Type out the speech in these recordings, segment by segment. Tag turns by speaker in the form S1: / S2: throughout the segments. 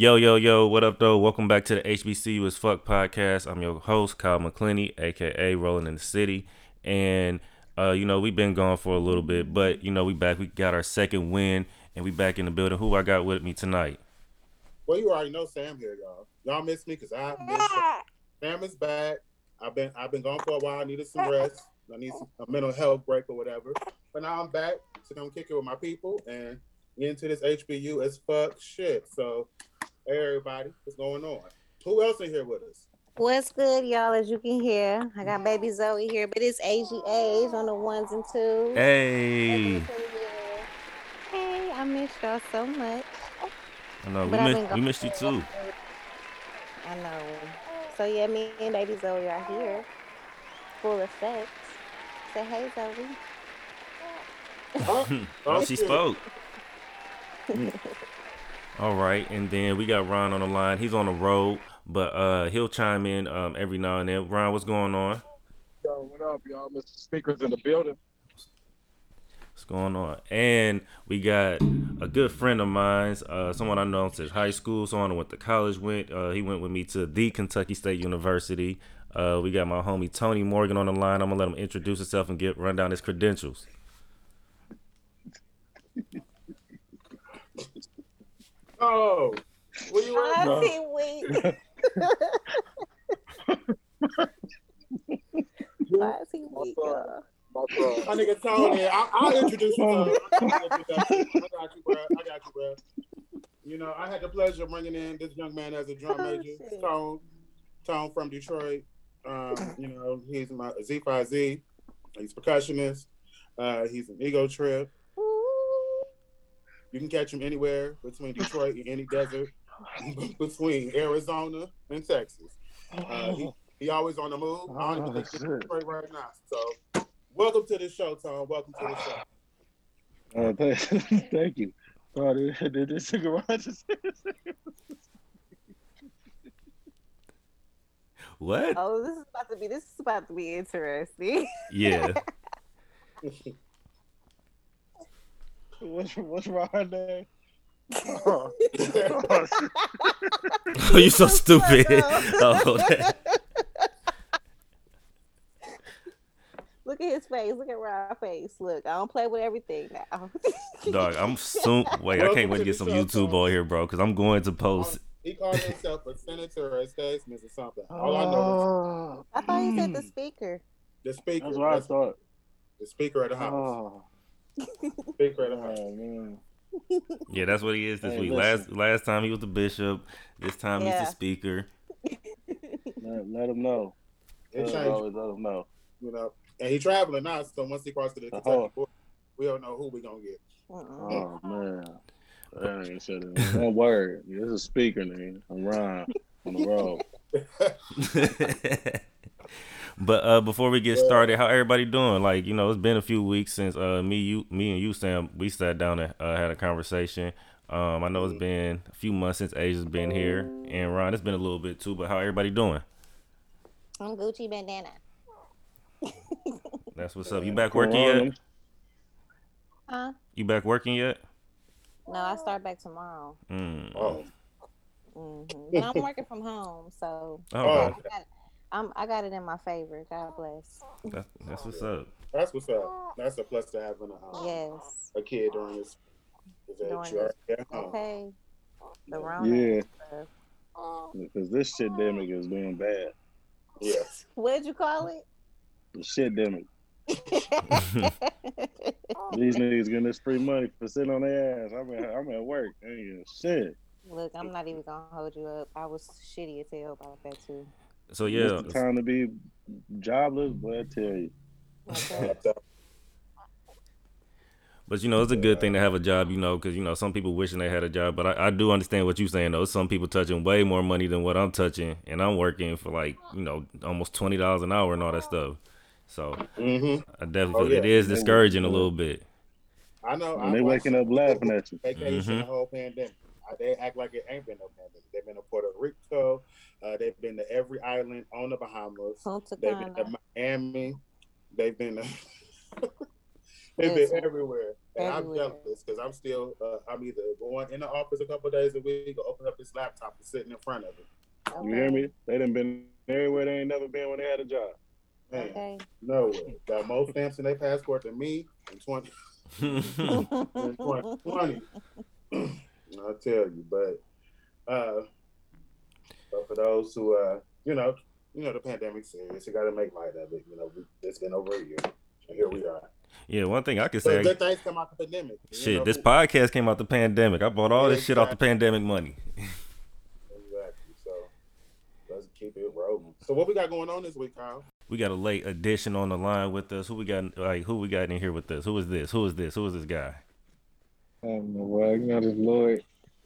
S1: Yo, yo, yo, what up, though? Welcome back to the HBCU as Fuck podcast. I'm your host, Kyle McClinney, aka Rolling in the City. And, uh, you know, we've been gone for a little bit, but, you know, we back. We got our second win, and we back in the building. Who I got with me tonight?
S2: Well, you already know Sam here, y'all. Y'all miss me because I miss Sam. Sam is back. I've been I've been gone for a while. I needed some rest. I need some, a mental health break or whatever. But now I'm back to come kick it with my people and get into this HBU as fuck shit. So, hey everybody, what's going on? Who else in here with us?
S3: What's good, y'all? As you can hear, I got baby Zoe here, but it's Asia's on the ones and twos.
S1: Hey.
S3: Hey, I missed y'all so much.
S1: I know, we,
S3: But I've
S1: miss, we missed you too.
S3: I know. So yeah, me and baby Zoe are here. Full effect. Say hey, Zoe.
S2: Huh?
S1: Oh, she spoke. All right, and then we got Ron on the line. He's on the road, but uh, he'll chime in um, every now and then. Ron, what's going on?
S4: Yo, what up, y'all? Mr. Speaker's in the building.
S1: What's going on? And we got a good friend of mine's, uh, someone I know since high school, someone I went to college with. Uh, he went with me to the Kentucky State University. Uh, we got my homie Tony Morgan on the line. I'm gonna let him introduce himself and get run down his credentials.
S2: Oh, where you at?
S3: I see wait. Why is he weak, y'all?
S4: My son.
S2: My nigga Tony. I, I'll introduce you. To I got you, bro. I got you, bro. You know, I had the pleasure of bringing in this young man as a drum
S3: Oh,
S2: major,
S3: shit.
S2: Tone. Tone from Detroit. Um, you know, he's my Z5Z. He's percussionist. Uh, he's an ego trip.
S3: Ooh.
S2: You can catch him anywhere between Detroit and any desert, between Arizona and Texas. Uh, he, he always on the move. I don't
S4: Oh,
S2: think he's. Detroit right now. So, welcome to the show, Tom. Welcome to the show.
S4: Uh, th- thank you. Oh, did, did this cigarette just
S1: What?
S3: Oh, this is about to be this is about to be interesting.
S1: Yeah.
S4: what's what's wrong there? Oh,
S1: oh, you so stupid. oh,
S3: Look at his face. Look at Ron's face. Look, I don't play with everything now.
S1: dog, I'm soon. Wait, I can't wait to get some YouTube on here, bro, because I'm going to post.
S2: He calls himself a senator or a statesman or something. All I know
S4: oh,
S3: I thought you said the
S4: mm,
S3: speaker.
S2: the speaker.
S4: That's what I
S2: That's
S4: thought.
S2: the speaker of the house.
S4: Oh,
S2: Speaker of the house.
S4: oh man.
S1: Yeah, that's what he is this
S4: Hey,
S1: week.
S4: listen.
S1: Last last time he was the bishop. This time he's
S3: Yeah.
S1: the speaker.
S4: Let, let him know.
S2: It
S4: Let,
S2: changed,
S4: always let him know.
S2: you know. And he traveling now, so once he crosses the Kentucky
S4: Uh-huh.
S2: border, we don't know who we gonna get.
S3: Mm-mm.
S4: Oh man. That ain't said it. One word. This is a speaker, nigga. I'm Ron on the road.
S1: but uh, before we get started, how everybody doing? Like, you know, it's been a few weeks since uh, me, you, me, and you, Sam, we sat down and uh, had a conversation. Um, I know it's been a few months since Asia's been here, and Ron, it's been a little bit too. But how everybody doing?
S3: I'm Gucci bandana.
S1: That's what's up. You back working yet?
S3: Huh?
S1: You back working yet?
S3: No, I start back tomorrow.
S1: Mm.
S2: Oh,
S3: hmm But I'm working from home, so
S2: Oh.
S3: I got, I'm, I got it in my favor. God bless.
S1: That, that's what's up.
S2: that's what's up. That's a plus to having a, um,
S3: Yes.
S2: a kid during this. Is that
S3: During
S2: you are-
S3: this-
S2: um,
S3: Okay. The Rona.
S4: Yeah, because this shit demic is doing bad.
S2: Yes.
S3: What'd you call it?
S4: The shit demic. These niggas getting this free money for sitting on their ass. I'm at, I'm at work. I ain't getting shit.
S3: Look, I'm not even gonna hold you up. I was shitty as hell about that too.
S1: So yeah,
S4: It's the time to be jobless, but I tell you.
S1: But you know, it's a good thing to have a job, you know, because you know some people wishing they had a job. But I, I do understand what you're saying though. Some people touching way more money than what I'm touching, and I'm working for like you know almost twenty dollars an hour and all that stuff. So
S2: Mm-hmm.
S1: I definitely
S2: Oh,
S1: feel
S2: yeah.
S1: it is discouraging a little bit.
S2: I know.
S4: And
S2: I
S4: they
S2: watched
S4: waking up laughing at you.
S2: Vacation
S1: Mhm.
S2: the whole pandemic. They act like it ain't been no pandemic. They've been to Puerto Rico. Uh, they've been to every island on the Bahamas.
S3: Punta
S2: They've been to Miami. They've been to, they've been
S3: Listen.
S2: everywhere. And I'm jealous because I'm still, uh, I'm either going in the office a couple days a week or open up this laptop and sitting in front of it.
S4: You hear me? They done been everywhere they ain't never been when they had a job.
S2: Man,
S3: Okay.
S2: no way. Got more stamps in their passport than me in 20, in 2020. I'll tell you, but uh, but for those who uh, you know, you know, the pandemic's serious. You got to make light of it. You know, it's been over a year, and here we are.
S1: yeah, one thing I
S2: can
S1: say.
S2: good things come out the pandemic. you
S1: Shit,
S2: know?
S1: this podcast came out the pandemic. I bought all
S2: Yeah,
S1: this shit off the pandemic money.
S2: Exactly. So let's keep it rolling. So what we got going on this week, Kyle?
S1: We got a late addition on the line with us. Who we got? Like, who we got in here with us? Who is this? Who is this? Who is this guy?
S4: I don't know why. You know, this Lloyd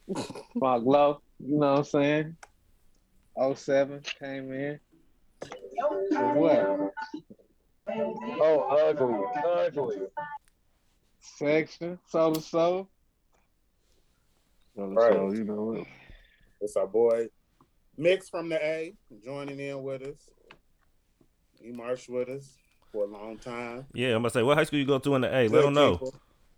S4: Mark Low, you know what I'm saying? 07 came in. For what?
S5: Oh, ugly, ugly.
S4: Section, so to soul. Soul to
S2: Right.
S4: soul, you know what?
S2: It's our boy Mix from the A joining in with us. He marched with us for a long time.
S1: Yeah, I'm gonna say, what high school you go to in the A? Let
S2: Good
S1: them know.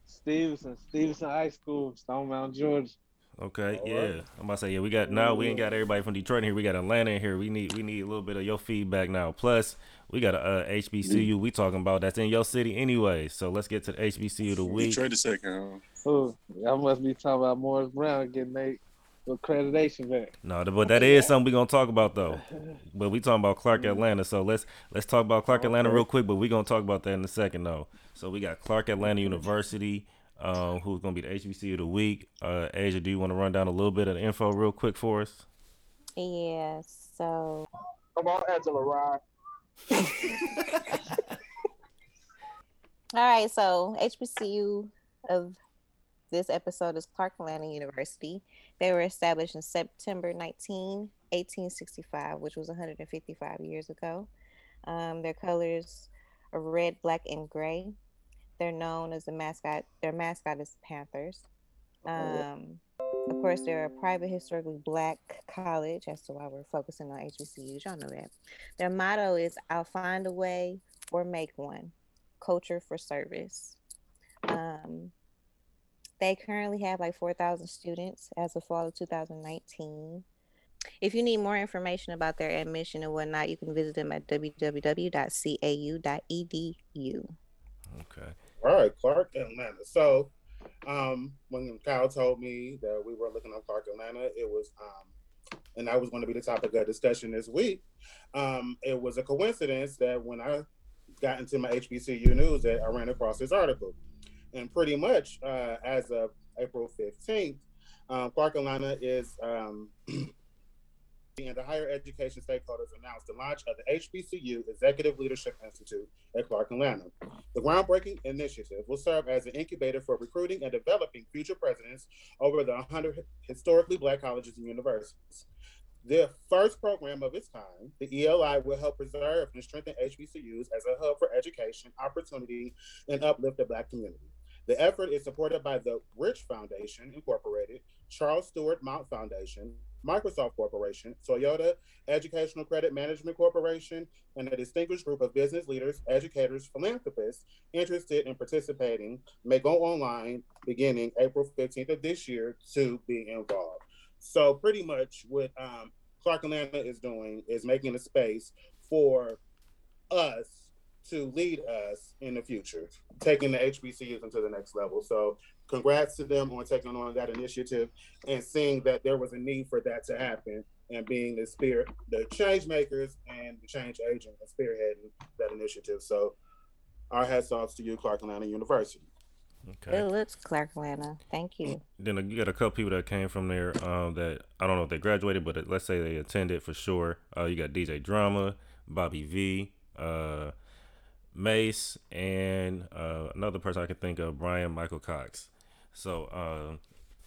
S4: Stephenson, Stephenson High School, Stone Mountain, Georgia.
S1: Okay,
S2: All
S1: yeah.
S2: right.
S1: I'm about to say, yeah, we got now we ain't got everybody from Detroit in here. We got Atlanta in here. We need we need a little bit of your feedback now. Plus, we got a uh, HBCU we talking about that's in your city anyway. So let's get to the HBCU of the week.
S5: Detroit the second.
S4: Ooh, y'all must be talking about Morris Brown getting their accreditation back.
S1: No, but that is something we're gonna talk about though. But we talking about Clark Atlanta. So let's let's talk about Clark Atlanta real quick. But we gonna talk about that in a second though. So we got Clark Atlanta University, um, who's gonna be the HBCU of the week. Uh, Asia, do you want to run down a little bit of the info real quick for us?
S3: Yeah, so
S5: Come on, Angela Rye.
S3: all right, so HBCU of this episode is Clark Atlanta University. They were established in September 19, 1865, which was 155 years ago. Um, their colors are red, black, and gray. They're known as the mascot. Their mascot is Panthers. Um, of course, they're a private, historically black college. As to why we're focusing on HBCUs, y'all know that. Their motto is "I'll find a way or make one." Culture for service. Um, they currently have like 4,000 students as of fall of 2019. If you need more information about their admission and whatnot, you can visit them at www.cau.edu.
S1: Okay.
S2: All right, Clark Atlanta. So um, when Kyle told me that we were looking at Clark Atlanta, it was um, and that was going to be the topic of discussion this week. Um, it was a coincidence that when I got into my HBCU news that I ran across this article. And pretty much uh, as of April 15th, um, Clark Atlanta is um, and the higher education stakeholders announced the launch of the HBCU Executive Leadership Institute at Clark Atlanta. The groundbreaking initiative will serve as an incubator for recruiting and developing future presidents over the 100 historically black colleges and universities. The first program of its kind, the ELI will help preserve and strengthen HBCUs as a hub for education, opportunity, and uplift the black community. The effort is supported by the Rich Foundation Incorporated, Charles Stewart Mott Foundation, Microsoft Corporation, Toyota Educational Credit Management Corporation, and a distinguished group of business leaders, educators, philanthropists interested in participating may go online beginning April 15th of this year to be involved. So pretty much what um, Clark Atlanta is doing is making a space for us to lead us in the future, taking the HBCUs into the next level. So congrats to them on taking on that initiative and seeing that there was a need for that to happen and being the spirit, the change makers and the change agent and spearheading that initiative. So our hats off to you, Clark Atlanta University.
S1: Okay.
S3: Good looks, Clark Atlanta. Thank you.
S1: Then you got a couple people that came from there um, that I don't know if they graduated, but let's say they attended for sure. Uh, you got DJ Drama, Bobby V, uh, Mase, and uh, another person I can think of, Bryan-Michael Cox. So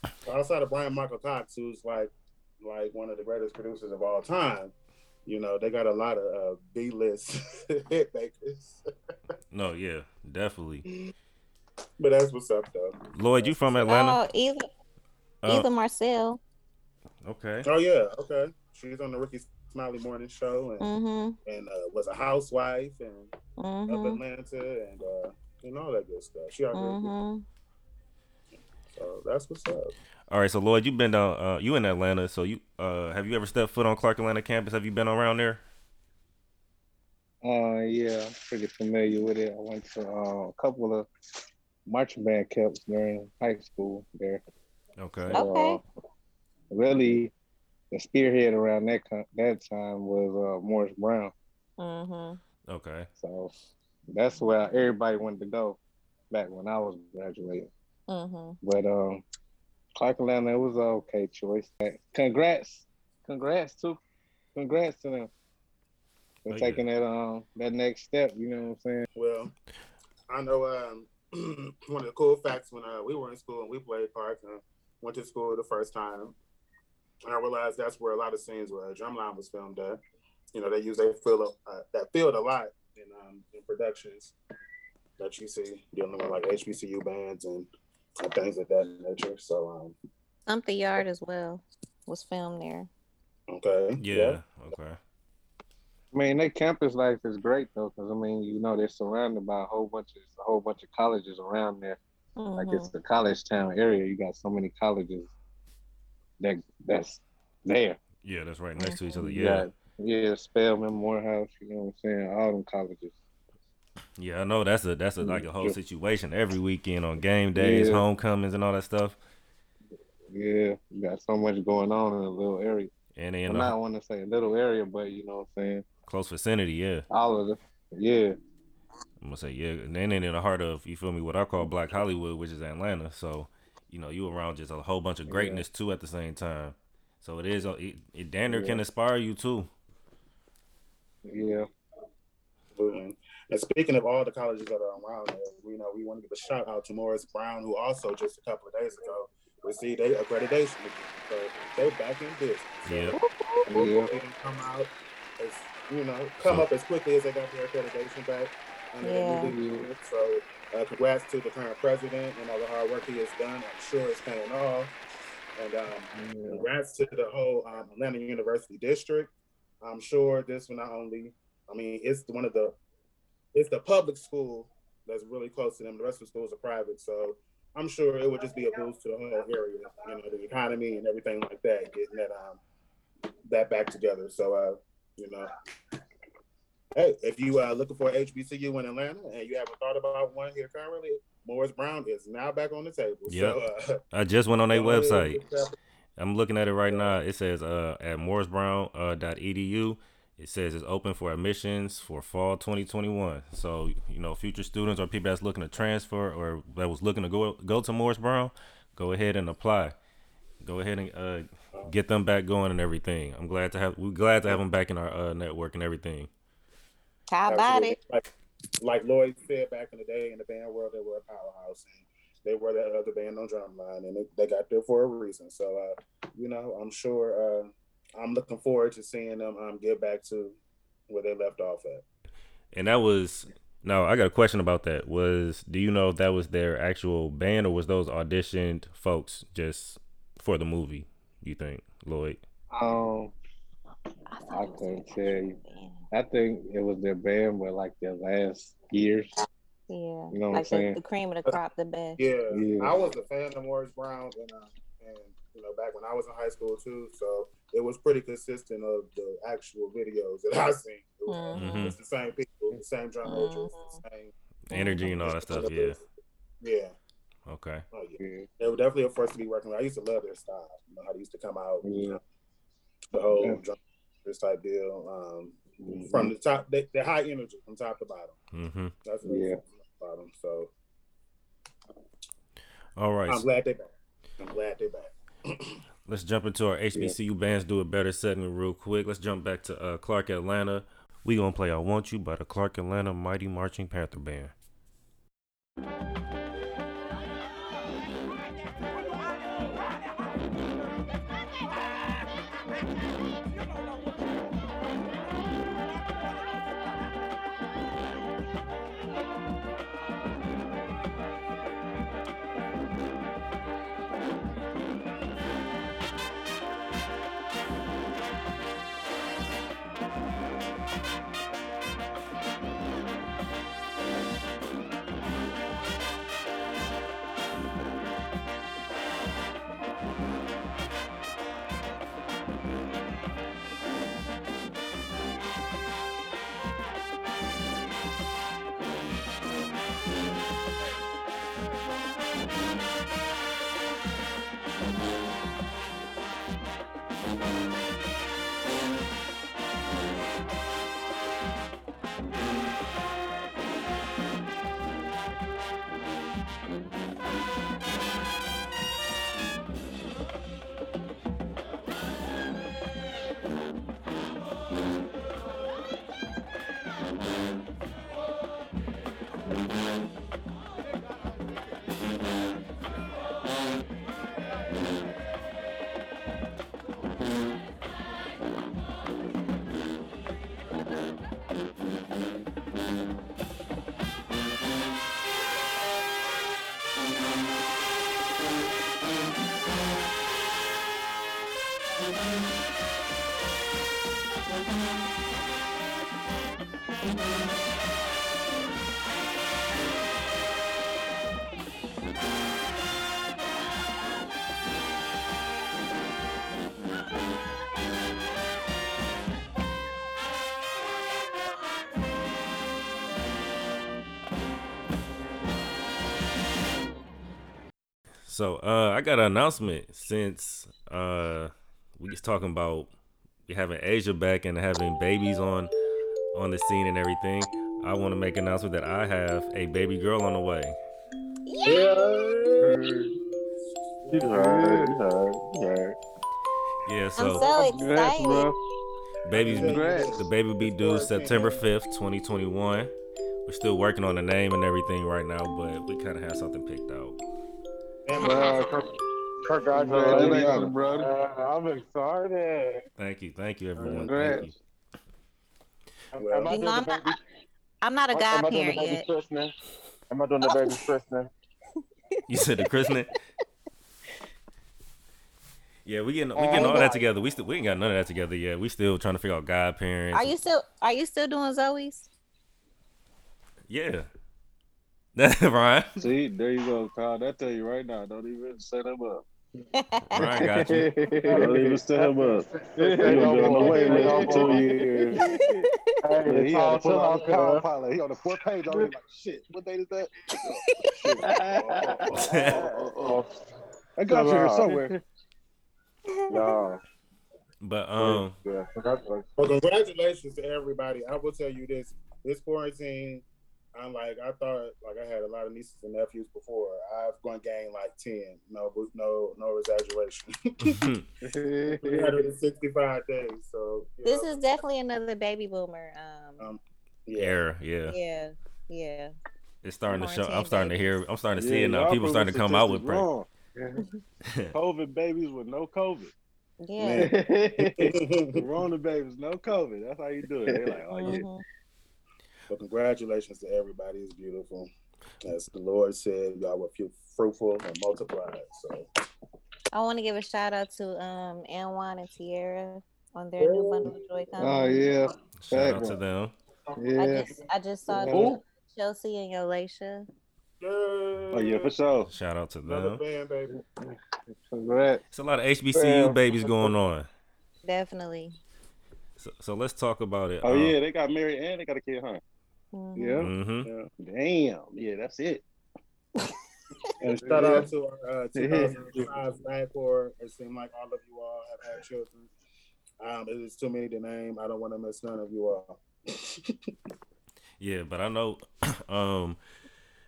S1: uh,
S2: outside of Bryan-Michael Cox, who's like like one of the greatest producers of all time, you know, they got a lot of uh, B list hit makers.
S1: no, yeah, definitely.
S2: But that's what's up though.
S1: Lloyd, you from Atlanta?
S3: Oh, Eva
S1: Uh,
S3: Eva Marcille.
S1: okay.
S2: Oh yeah, okay. She's on the Rickey Smiley Morning Show and
S3: Mm-hmm.
S2: and uh, was a housewife and of
S3: Mm-hmm.
S2: Atlanta and uh, and all that good stuff. She out there.
S3: Mm-hmm.
S2: So that's what's up.
S1: All right, so Lloyd, you've been down. Uh, you in Atlanta, so you uh, have you ever stepped foot on Clark Atlanta campus? Have you been around there?
S4: Uh, yeah, I'm pretty familiar with it. I went to uh, a couple of marching band camps during high school there.
S1: Okay.
S4: So,
S3: Okay.
S4: uh, really, the spearhead around that that time was uh, Morris Brown.
S3: Mm-hmm.
S1: Okay.
S4: So that's where everybody wanted to go back when I was graduating.
S3: Mm-hmm.
S4: But um, Clark Atlanta, it was an okay choice. Congrats, congrats to, congrats to them for
S1: Oh, yeah.
S4: taking that um that next step. You know what I'm saying?
S2: Well, I know um, one of the cool facts when uh, we were in school and we played cards and went to school the first time. And I realized that's where a lot of scenes where Drumline was filmed at. You know, they use that field uh, that field a lot in um, in productions that you see dealing with like HBCU bands and, and things of that nature. So, um,
S3: Stomp the Yard as well was filmed there.
S2: okay,
S1: Yeah. Okay.
S4: I mean, that campus life is great though, because I mean, you know, they're surrounded by a whole bunch of a whole bunch of colleges around there. Like
S3: Mhm.
S4: it's the college town area. You got so many colleges that that's there.
S1: Yeah, that's right next to each other.
S4: You
S1: Yeah.
S4: got, yeah, Spelman, Morehouse. You know what I'm saying? All them colleges.
S1: Yeah, I know that's a that's a like a whole situation every weekend on game days,
S4: Yeah.
S1: homecomings, and all that stuff.
S4: Yeah, you got so much going on in a little area.
S1: And then
S4: Well,
S1: uh,
S4: not want to say a little area, but you know what I'm saying.
S1: close vicinity. Yeah.
S4: All of it. Yeah,
S1: I'm gonna say yeah, and then in the heart of you feel me, what I call Black Hollywood, which is Atlanta. So, you know, you around just a whole bunch of greatness too at the same time. So it is uh, it, it damn near can inspire you too.
S4: yeah.
S2: Absolutely. And speaking of all the colleges that are around there, we know we want to give a shout out to Morris Brown, who also just a couple of days ago received a accreditation. So they're back in business.
S1: Yeah.
S4: Yeah.
S2: They didn't come out as you know, come up as quickly as they got their accreditation back.
S3: Yeah.
S2: So uh, congrats to the current president and all the hard work he has done. I'm sure it's paying off. And um,
S4: yeah.
S2: congrats to the whole um, Atlanta University district. I'm sure this will not only, I mean, it's one of the, it's the public school that's really close to them. The rest of the schools are private, so I'm sure it would just be a boost to the whole area, you know, the economy and everything like that, getting that um that back together. So, uh, you know, hey, if you uh looking for HBCU in Atlanta and you haven't thought about one here currently, Morris Brown is now back on the table. So, uh,
S1: I just went on their website. I'm looking at it right now. It says uh, at morrisbrown uh, dot edu. It says it's open for admissions for fall 2021. So you know, future students or people that's looking to transfer or that was looking to go go to Morris Brown, go ahead and apply. Go ahead and uh, get them back going and everything. I'm glad to have we're glad to have them back in our uh, network and everything.
S3: How about
S2: Absolutely.
S3: it?
S2: Like, like Lloyd said back in the day in the band world, they were a powerhouse and they were that other band on Drumline and they, they got there for a reason. So, uh, you know, I'm sure uh, I'm looking forward to seeing them um, get back to where they left off at.
S1: And that was no, I got a question about that. Was do you know if that was their actual band or was those auditioned folks just for the movie? You think, Lloyd?
S4: Um,
S3: I, thought
S4: I
S3: it was
S4: couldn't tell you. I think it was their band, but like their last years.
S3: Yeah,
S4: You know what I'm
S3: like the,
S4: saying?
S3: the cream of the crop, the best.
S2: Yeah,
S4: Yeah.
S2: I was a fan of Morris Brown and, uh, and, you know, back when I was in high school too. So it was pretty consistent of the actual videos that I seen. It was,
S3: Mhm.
S1: Mhm.
S2: It's the same people, the same drum majors, the same
S1: Energy and all that stuff. Yeah.
S2: Yeah.
S1: Okay.
S2: Oh yeah.
S4: Yeah,
S2: They were definitely a force to be working with. I used to love their style. You know how they used to come out,
S4: yeah.
S2: the whole
S4: Yeah.
S2: drum this type deal. Um,
S4: Mhm.
S2: from the top, they, they're high energy from top to bottom.
S1: Mm-hmm.
S2: That's what
S4: Yeah.
S2: yeah. bottom. So
S1: All right.
S2: I'm glad they're back. I'm glad they're back.
S1: Let's jump into our HBCU bands do it better segment real quick. Let's jump back to uh, Clark Atlanta. We gonna play "I Want You" by the Clark Atlanta Mighty Marching Panther Band. Bye. So uh, I got an announcement since uh, we just talking about having Asia back and having babies on on the scene and everything. I want to make an announcement that I have a baby girl on the way.
S5: You heard, you heard, you heard.
S1: Yeah,
S3: I'm
S1: so
S3: so
S4: Congrats,
S3: excited.
S4: bro.
S1: baby's be,
S4: Congrats.
S1: the baby will be due September fifth, twenty twenty one. We're still working on the name and everything right now, but we kind of have something picked out.
S5: Uh, con-
S4: Congratulations,
S5: congratulations.
S4: brother.
S5: Uh, I'm excited.
S1: Thank you, thank you, everyone.
S4: Congrats.
S1: Thank you.
S5: Am, am
S3: you know, I'm, not,
S5: baby?
S3: I'm not a
S5: am I
S3: godparent yet.
S5: christening? Am I doing the baby christening?
S1: You said the christening. Yeah, we getting we
S5: Oh,
S1: getting all
S5: my.
S1: that together. We still we ain't got none of that together yet. We still trying to figure out godparents.
S3: Are you still Are you still doing Zoe's?
S1: Yeah. Ryan.
S4: See, there you go, Kyle. That tell you right now. Don't even set him up.
S1: Ryan got you.
S4: Don't even set him up.
S5: Say
S4: You
S5: no
S4: been on the
S5: more.
S4: wait list for two years.
S5: Hey,
S6: Yeah, he had
S5: talk
S6: to
S5: to
S6: pull the pilot. He on the fourth page already. Like shit. What date is that?
S5: Oh,
S6: I got you here somewhere.
S5: no.
S1: But um
S5: Yeah.
S2: Well, congratulations to everybody. I will tell you this: this quarantine, I'm like I thought, like I had a lot of nieces and nephews before. I've gone gain like ten. No, no, no exaggeration. 365 days. So
S3: This
S2: know,
S3: is definitely another baby boomer. Um,
S2: Um, yeah.
S1: era, yeah.
S3: yeah, yeah.
S1: It's starting to show I'm
S3: Quarantine
S1: starting to hear I'm starting to see
S4: Yeah,
S1: it now. People starting to come out with
S4: statistics
S1: break.
S4: wrong. COVID babies with no COVID.
S3: Yeah.
S4: Corona babies, no COVID. That's how you do it. They're like, oh yeah.
S3: Mhm.
S2: But congratulations to everybody. It's beautiful. As the Lord said, y'all were few- fruitful and multiplied. So
S3: I want to give a shout out to um Anwan and Tierra on their new bundle of joy coming.
S4: Oh yeah,
S1: Shout out
S4: Fact.
S1: to them.
S4: Yeah.
S3: I just I just saw
S4: Yeah.
S3: Chelsea and Yolacia.
S4: Oh yeah, for sure.
S1: Shout out to
S2: Another
S1: them.
S2: fan, baby.
S4: Congrats.
S1: It's a lot of HBCU
S5: Well,
S1: babies going on.
S3: Definitely.
S1: So, so let's talk about it.
S4: Oh
S1: Um,
S4: yeah, they got married and they got a kid, huh?
S3: Mhm.
S4: Yeah.
S1: mhm.
S4: yeah. Damn. Yeah, that's it.
S2: And shout out to our uh, 2005 Bancorp. It seemed like all of you all have had children. Um, it is too many to name. I don't want to miss none of you all.
S1: Yeah, but I know um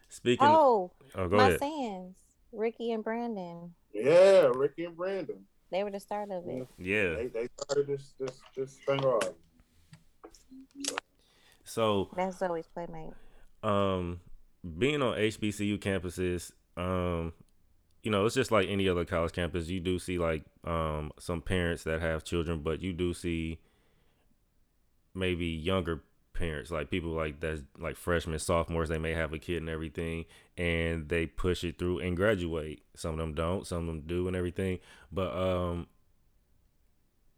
S1: speaking
S3: Oh,
S1: oh go
S3: my
S1: ahead.
S3: fans, Ricky and Brandon.
S2: yeah, Ricky and Brandon.
S3: They were the start of it.
S1: Yeah.
S2: They, they started this this this thing off.
S1: So
S3: That's always playmate.
S1: um being on HBCU campuses, um, you know, it's just like any other college campus. You do see like um some parents that have children, but you do see maybe younger parents, like people like that's like freshmen, sophomores, they may have a kid and everything, and they push it through and graduate. Some of them don't, some of them do and everything. But um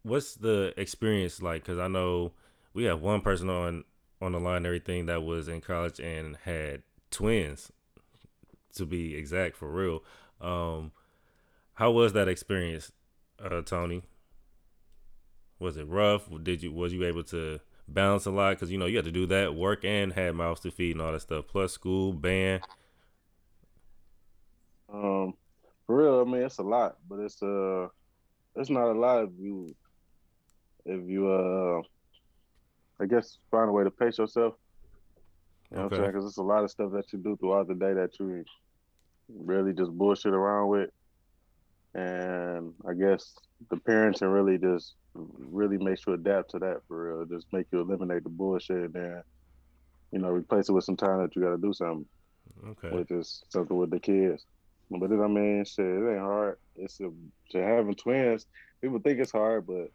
S1: what's the experience like? Because I know we have one person on on the line everything that was in college and had twins to be exact for real. Um how was that experience uh tony? Was it rough? Did you was you able to balance a lot? Because you know you had to do that work and had mouths to feed and all that stuff plus school band.
S5: Um, for real, I mean it's a lot, but it's uh, it's not a lot if you, if you uh, I guess find a way to pace yourself. You know what I'm saying? Because it's a lot of stuff that you do throughout the day that you really just bullshit around with, and I guess the parents can really just really make you adapt to that for real. Just make you eliminate the bullshit and then, you know, replace it with some time that you got to do something
S1: Okay.
S5: with this something with the kids. But then I mean, shit, it ain't hard. It's a to having twins. People think it's hard, but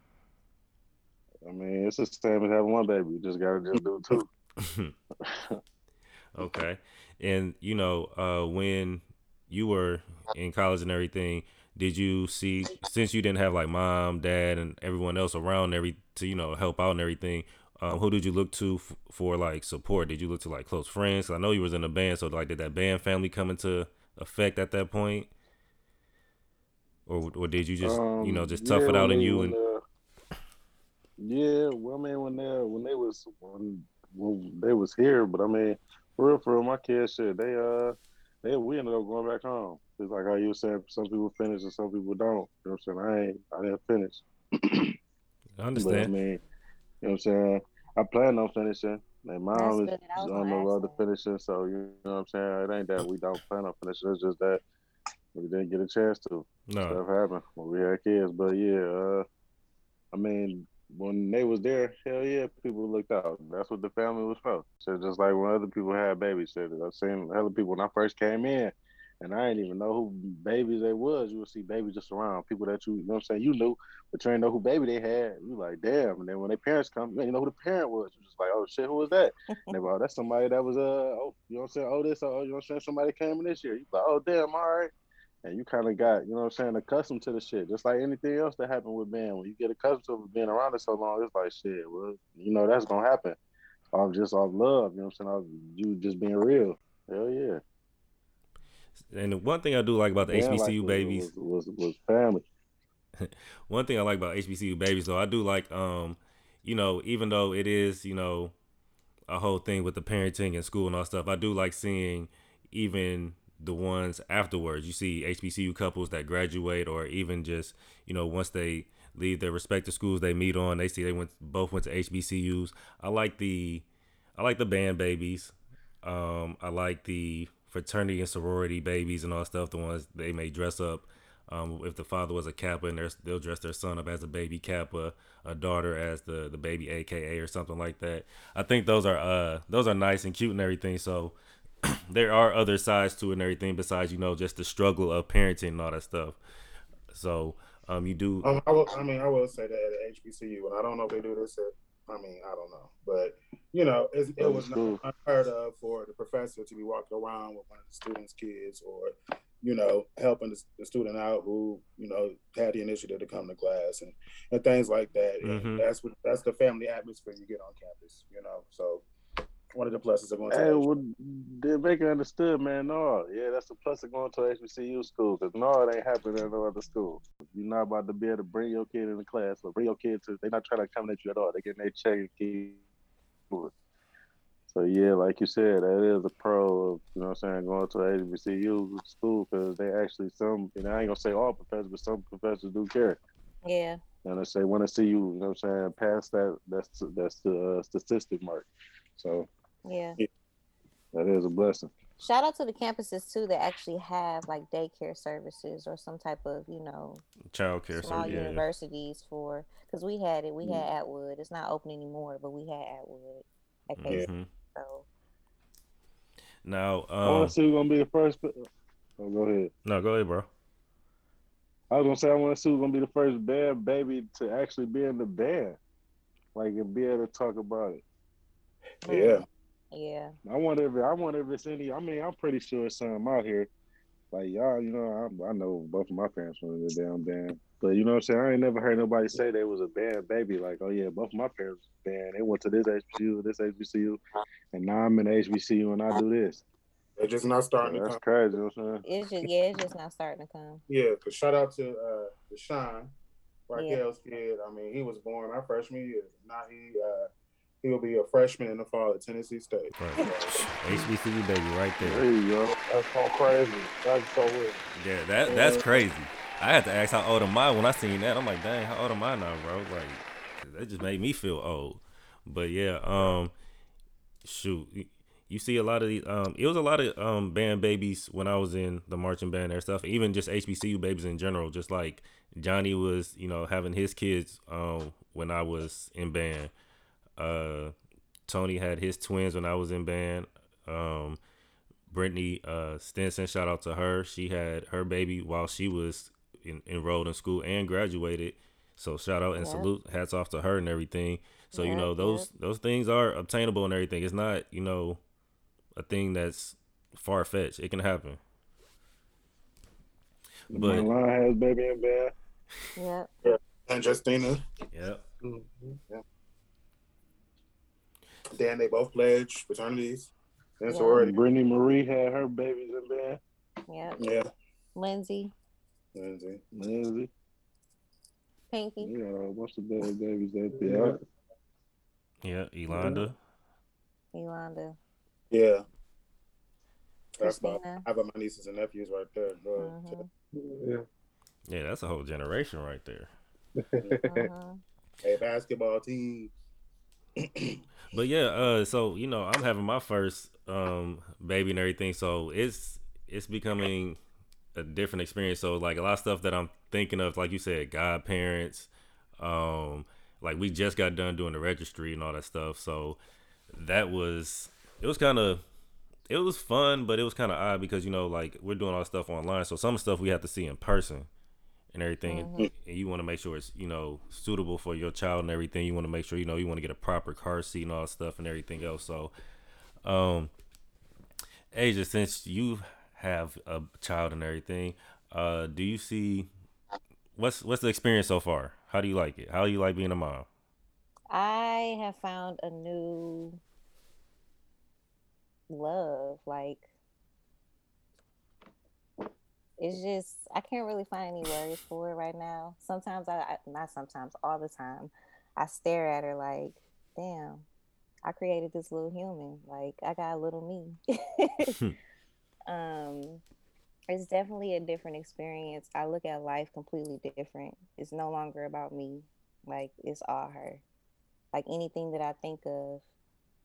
S5: I mean, it's the same as having one baby. You just gotta just do two.
S1: okay. And you know, uh, when you were in college and everything, did you see since you didn't have like mom, dad, and everyone else around every to you know help out and everything? Um, who did you look to f- for like support? Did you look to like close friends? 'Cause I know you was in a band, so like did that band family come into effect at that point, or or did you just you know
S5: Um,
S1: just tough
S5: yeah,
S1: it out in you and
S5: uh, yeah, well, I mean, when they when they was when, when they was here, but I mean, for real, for real, my kids, shit, they uh, they we ended up going back home. It's like how you were saying, some people finish and some people don't. You know what I'm saying? I ain't, I didn't finish.
S1: I understand.
S5: But I
S1: understand.
S5: mean, you know what I'm saying? I plan on finishing. My mom is.
S3: I was
S5: on the road to finishing, so you know what I'm saying? It ain't that we don't plan on finishing. It's just that we didn't get a chance to.
S1: No,
S5: Stuff happened when we had kids. But yeah, uh, I mean, when they was there, hell yeah, people looked out. That's what the family was for. So just like when other people had babies, shit, I've seen other people when I first came in, and I didn't even know who babies they was. You would see babies just around people that you, you know what I'm saying, you knew, but you didn't know who baby they had. You like, damn. And then when their parents come, you didn't know who the parent was. You just like, oh shit, who was that? And they were, oh, that's somebody that was uh, oh, you know what I'm saying, oh this, oh, you know what I'm saying, somebody came in this year. You like, oh damn, all right. And you kind of got, you know what I'm saying, accustomed to the shit. Just like anything else that happened with band. When you get accustomed to being around it so long, it's like, shit, well, you know, that's going to happen. I'm just off love, you know what I'm saying? Off you just being real. Hell yeah.
S1: and the one thing I do like about the
S5: Band
S1: HBCU
S5: life
S1: babies.
S5: Was, was, was family.
S1: One thing I like about HBCU babies though, I do like um, you know, even though it is, you know, a whole thing with the parenting and school and all stuff, I do like seeing even the ones afterwards. You see HBCU couples that graduate or even just, you know, once they leave their respective schools they meet on, they see they went both went to HBCUs. I like the I like the band babies. Um, I like the fraternity and sorority babies and all stuff. The ones they may dress up. Um, if the father was a Kappa and they'll dress their son up as a baby Kappa, a daughter as the the baby AKA or something like that. I think those are uh those are nice and cute and everything. So there are other sides to it and everything besides you know just the struggle of parenting and all that stuff. So um you do
S2: Um, I, will, I mean, I will say that at HBCU, and I don't know if they do this at, I mean, I don't know. But, you know, it's, it was not unheard of for the professor to be walking around with one of the students' kids or, you know, helping the, the student out who, you know, had the initiative to come to class and, and things like that.
S1: Mhm.
S2: And that's what that's the family atmosphere you get on campus, you know. So, one of the pluses of going to
S5: Hey,
S2: HBCU.
S5: well, they make it understood, man. No, yeah, that's the plus of going to a HBCU school. Cause no, it ain't happening in no other school. You're not about to be able to bring your kid in the class or bring your kid to. They're not trying to accommodate you at all. They're getting their check and keep. So yeah, like you said, that is a pro of you know what I'm saying going to a HBCU school because they actually some. And I ain't gonna say all professors, but some professors do care.
S3: Yeah.
S5: And if say want to see you, you know what I'm saying, past that, that's that's the uh, statistic mark. So
S3: Yeah.
S5: that is a blessing.
S3: Shout out to the campuses too that actually have like daycare services or some type of, you know,
S1: child care. So
S3: small
S1: yeah, yeah.
S3: universities for because we had it. We
S5: Mm.
S3: had Atwood. It's not open anymore, but we had Atwood at K
S1: Mhm.
S3: So
S1: Now,
S5: I want
S1: um,
S5: to see who's gonna be the first. Oh, go ahead.
S1: no, go ahead, bro.
S5: I was gonna say I want to see who's gonna be the first band baby to actually be in the band, like and be able to talk about it.
S2: Yeah.
S3: Yeah.
S5: I wonder if I wonder if it's any. I mean, I'm pretty sure it's some out here. Like y'all, you know, I, I know both of my parents were in the damn band, but you know what I'm saying. I ain't never heard nobody say they was a band baby. Like, oh yeah, both of my parents was band. They went to this HBCU, this HBCU, and now I'm in HBCU and I do this.
S2: They're just not
S5: So
S2: starting to
S5: that's
S2: come.
S5: crazy. You know what I'm saying?
S3: It's just yeah, it's just not starting to come.
S2: Yeah, because shout out to uh Deshaun,
S3: Yeah.
S2: Raquel's kid. I mean, he was born our freshman year. Now he uh He will be a freshman in the fall at Tennessee State.
S1: Right. HBCU baby right
S5: There
S1: there.
S5: you go.
S6: That's so crazy. That's so weird.
S1: Yeah, that that's crazy. I had to ask how old am I when I seen that. I'm like, dang, how old am I now, bro? Like, that just made me feel old. But yeah, um, shoot, you- you see a lot of these. Um, it was a lot of um band babies when I was in the marching band and stuff. Even just HBCU babies in general. Just like Johnny was, you know, having his kids um when I was in band. Uh, Tony had his twins when I was in band. Um, Brittany uh, Stinson, shout out to her. She had her baby while she was in, enrolled in school and graduated. So shout out and
S3: Yep.
S1: salute, hats off to her and everything. So you know those
S3: yep.
S1: those things are obtainable and everything. It's not you know a thing that's far fetched. It can happen.
S5: My
S1: But
S5: line has baby in bed.
S3: Yep.
S2: And Justina.
S1: yeah,
S2: Yeah. Then they both pledged fraternities and
S3: Yeah.
S2: sorority.
S5: Brittany Marie had her babies in bed.
S3: Yeah.
S2: Yeah.
S3: Lindsay,
S2: Lindsay.
S5: Lindsay.
S3: Pinky.
S5: You got a whole bunch of bad babies out there.
S1: yeah, Elonda.
S3: Yolanda.
S2: Yeah. That's about I have my nieces and nephews right there. Good.
S3: Mhm.
S6: Yeah.
S1: Yeah, that's a whole generation right there.
S3: Mhm.
S2: Hey, basketball team.
S1: But yeah, uh, so you know, I'm having my first um baby and everything, so it's it's becoming a different experience. So like a lot of stuff that I'm thinking of, like you said, godparents, um, like we just got done doing the registry and all that stuff. So that was it was kind of it was fun, but it was kind of odd because you know, like we're doing all stuff online, so some stuff we have to see in person and everything, and you want to make sure it's you know suitable for your child and everything. You want to make sure you know you want to get a proper car seat and all that stuff and everything else. So, um, Asia, since you have a child and everything, uh, do you see what's what's the experience so far? How do you like it? How do you like being a mom?
S3: I have found a new love. Like, it's just, I can't really find any words for it right now. Sometimes I, I not sometimes, all the time, I stare at her like, damn, I created this little human. Like, I got a little me. um, it's definitely a different experience. I look at life completely different. It's no longer about me. Like, it's all her like anything that I think of,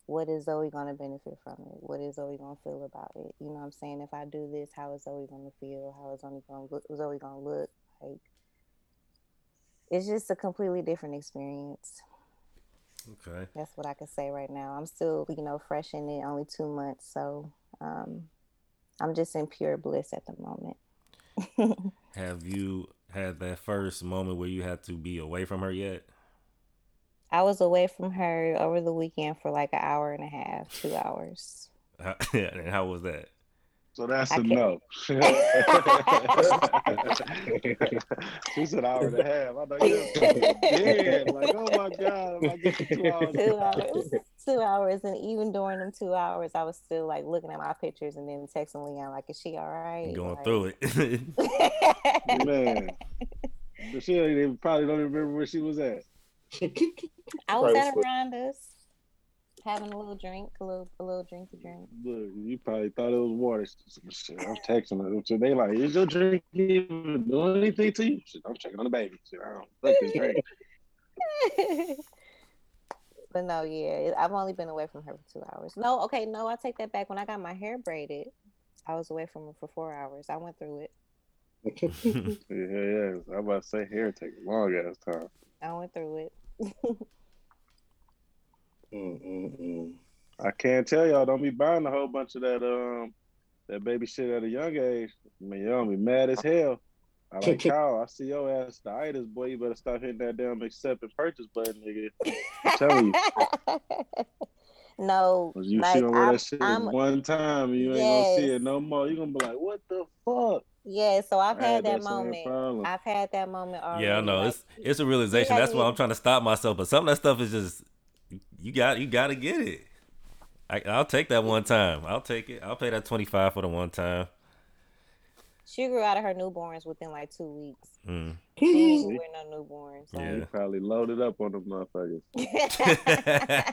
S3: what is Zoe gonna benefit from it? What is Zoe gonna feel about it? You know what I'm saying? If I do this, how is Zoe gonna feel? How is Zoe gonna look? Zoe gonna look? Like it's just a completely different experience.
S1: Okay.
S3: That's what I can say right now. I'm still, you know, fresh in it, only two months, so um, I'm just in pure bliss at the moment.
S1: Have you had that first moment where you had to be away from her yet?
S3: I was away from her over the weekend for like an hour and a half, two hours.
S1: How, and how was that?
S5: So that's
S3: I
S5: a
S3: can't-
S5: no. she said hour and a half. I know you yeah, like oh my god, I get two hours.
S3: two hours two hours and even during them two hours i was still like looking at my pictures and then texting leon like is she all right
S1: Going
S3: Like-
S1: through it.
S5: Man. But she even, probably don't even remember where she was at.
S3: I was at. Aronda's having a little drink a little a little drink to drink
S5: Look, you probably thought it was water. Shit, I'm texting her. So they like, is your drink even doing anything to you? Shit, I'm checking on the baby. Shit, I don't fuck this drink.
S3: but no yeah i've only been away from her for two hours no okay no i take that back when i got my hair braided i was away from her for four hours i went through it
S5: Yeah, yeah. I'm about to say hair take a long ass time.
S3: i went through it
S2: Mm-mm-mm.
S5: I can't tell y'all don't be buying a whole bunch of that um that baby shit at a young age. I mean, y'all be mad as hell. I like Kyle. I see your ass the itis, boy. You better stop hitting that damn accept and purchase button, nigga. I'm telling you.
S3: no
S5: you
S3: like,
S5: see wear
S3: I'm-
S5: that shit
S3: I'm-
S5: one time and you ain't gonna see it no more. You gonna be like, what the fuck?
S3: Yeah so i've
S5: I
S3: had that
S5: same
S3: moment
S5: problem.
S3: i've had that moment already
S1: yeah, I know.
S3: like,
S1: It's it's a realization. That's why. I'm trying to stop myself. But some of that stuff is just you got you got to get it. I, I'll take that one time. I'll take it. I'll pay that twenty five for the one time.
S3: She grew out of her newborns within like two weeks.
S1: Mm.
S3: She
S5: See?
S3: didn't no newborns. so-
S5: He
S1: Yeah.
S5: probably loaded up on them motherfuckers.
S3: No,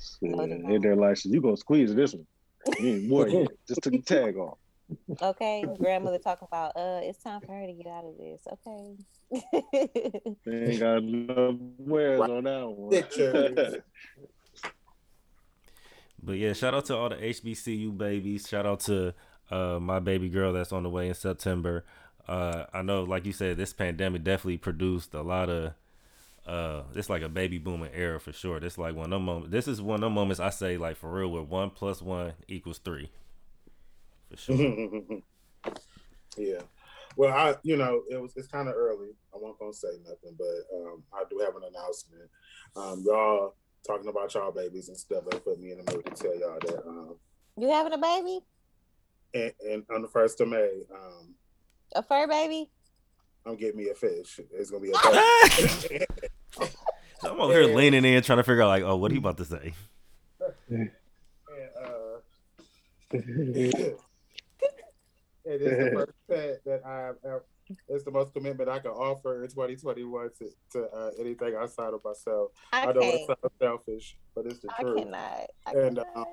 S5: Shit.
S3: they're
S5: They
S3: not.
S5: there like, you gonna squeeze this one. You ain't wore yet. Just took the tag off.
S3: Okay, grandmother talking about uh, it's time for her to get out of this. Okay.
S5: They ain't got no wears on that one.
S1: But yeah, shout out to all the HBCU babies. Shout out to uh, my baby girl that's on the way in September. Uh, I know, like you said, this pandemic definitely produced a lot of. Uh, it's like a baby booming era for sure. This like one of them moments. This is one of them moments I say like for real, where one plus one equals three. For sure.
S2: yeah. Well, I you know it was it's kind of early. I won't gonna say nothing, but um, I do have an announcement. Um, y'all talking about y'all babies and stuff. That put me in the mood to tell y'all that. Um,
S3: you having a baby?
S2: and, and on the first of May, um,
S3: A fur baby?
S2: I'm getting me a fish. It's gonna be a baby.
S1: So I'm over here leaning in, trying to figure out like, oh, what are you about to say?
S2: and, uh, it is the first pet that I have. It's the most commitment I can offer in 2021 to, to uh, anything outside of myself.
S3: I
S2: I know it
S3: can't.
S2: sounds selfish, but it's the
S3: I
S2: truth.
S3: cannot. I
S2: And,
S3: cannot.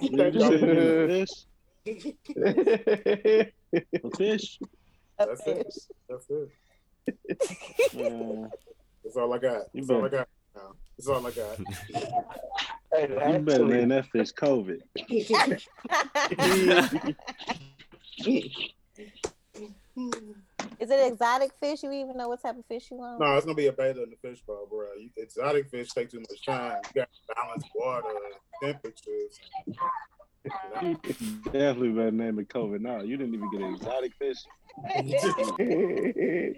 S5: You
S2: Thank
S5: just
S2: y'all.
S5: fish. Fish.
S2: That's
S3: fish.
S2: it. That's it.
S5: Man,
S2: That's all I got.
S5: You
S2: That's all I got. now. That's all I got.
S6: Hey,
S5: you better
S6: actually,
S5: name that fish COVID.
S3: Is it exotic fish? You even know what type of fish you want?
S2: No, it's gonna be a betta in the fish bowl, bro. You, exotic fish take too much time. You got to balance water, temperatures.
S5: You definitely better name it COVID now. You didn't even get an exotic fish.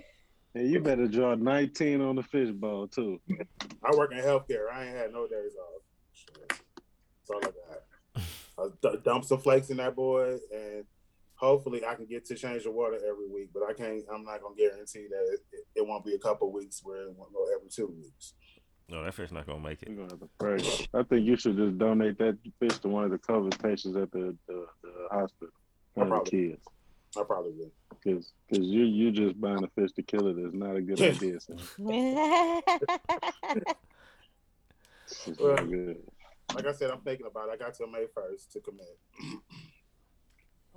S5: and you better draw 19 on the fish bowl too.
S2: I work in healthcare. I ain't had no days off. Shit. That's all I got. I d- dump some flakes in that boy, and hopefully I can get to change the water every week. But I can't. I'm not gonna guarantee that it, it, it won't be a couple weeks where it won't go every two weeks.
S1: No, that fish not gonna make it.
S5: We're gonna have to pray. I think you should just donate that fish to one of the COVID patients at the, the, the hospital. One of the
S2: Probably.
S5: kids.
S2: I probably will.
S5: Because cause you you just buying a fish to kill it is not a good idea. son. It's just good.
S2: Like I said, I'm thinking about it. I got till May first to commit.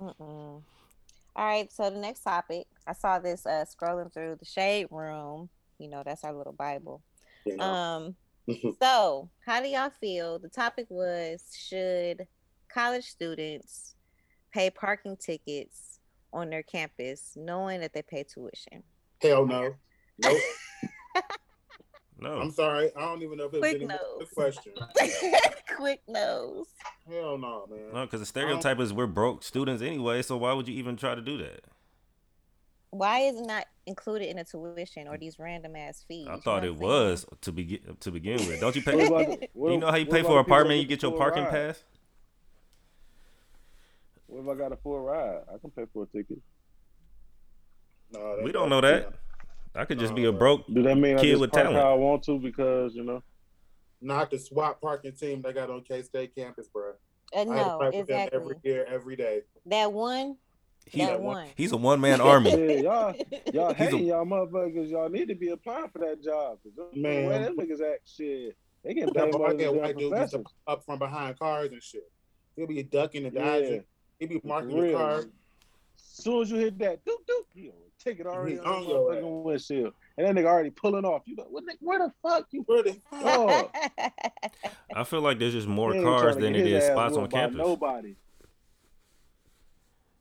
S3: Mm-mm. All right, so the next topic, I saw this uh scrolling through the shade room. You know, that's our little Bible.
S2: You know?
S3: Um, so how do y'all feel? The topic was should college students pay parking tickets on their campus knowing that they pay tuition?
S2: Hell no. Nope.
S1: No,
S2: I'm sorry. I don't even know if it was
S3: Quick
S2: any more
S3: no.
S2: question.
S3: Quick nose.
S2: Hell no, man.
S1: no, because the stereotype is we're broke students anyway. So why would you even try to do that?
S3: Why is it not included in the tuition or these random ass fees?
S1: I
S3: You
S1: thought
S3: know
S1: it
S3: what I'm saying?
S1: was to begin to begin with. Don't you pay?
S5: about the- what-
S1: you know how you pay for
S5: the
S1: an
S5: people
S1: apartment, you get your parking
S5: ride?
S1: pass.
S5: What if I got a full ride? I can pay for a ticket.
S2: No,
S1: We don't know that. I could just be a broke.
S5: Do that mean I
S1: Kid
S5: just
S1: with
S5: park
S1: talent.
S5: how I want to because you know?
S2: Not the SWAT parking team they got on K State campus, bro.
S3: Uh,
S2: I had to
S3: no,
S2: with them
S3: exactly.
S2: every year, every day.
S3: That one.
S1: He,
S3: that
S2: one-
S3: one.
S1: he's a one man army.
S5: Yeah, y'all, y'all
S1: He's a-
S5: y'all motherfuckers. Y'all need to be applying for that job. 'Cause them-
S2: Man.
S5: the way them niggas act, shit, they get
S2: That
S5: paid
S2: boy,
S5: more than
S2: that
S5: the
S2: white dude used to
S5: professors.
S2: up from behind cars and shit. He'll be ducking and
S5: Yeah,
S2: dodging. He'll be marking
S5: for
S2: the car.
S5: As soon as you hit that, doop doop, you know, ticket already
S2: He
S5: on the
S2: on your
S5: motherfucking windshield, and that nigga already pulling off. You like, what? the- Where the fuck you?
S2: Where the
S5: Oh,
S1: I feel like there's just more cars than
S5: get
S1: it
S5: his
S1: is
S5: ass
S1: spots on campus.
S5: Nobody.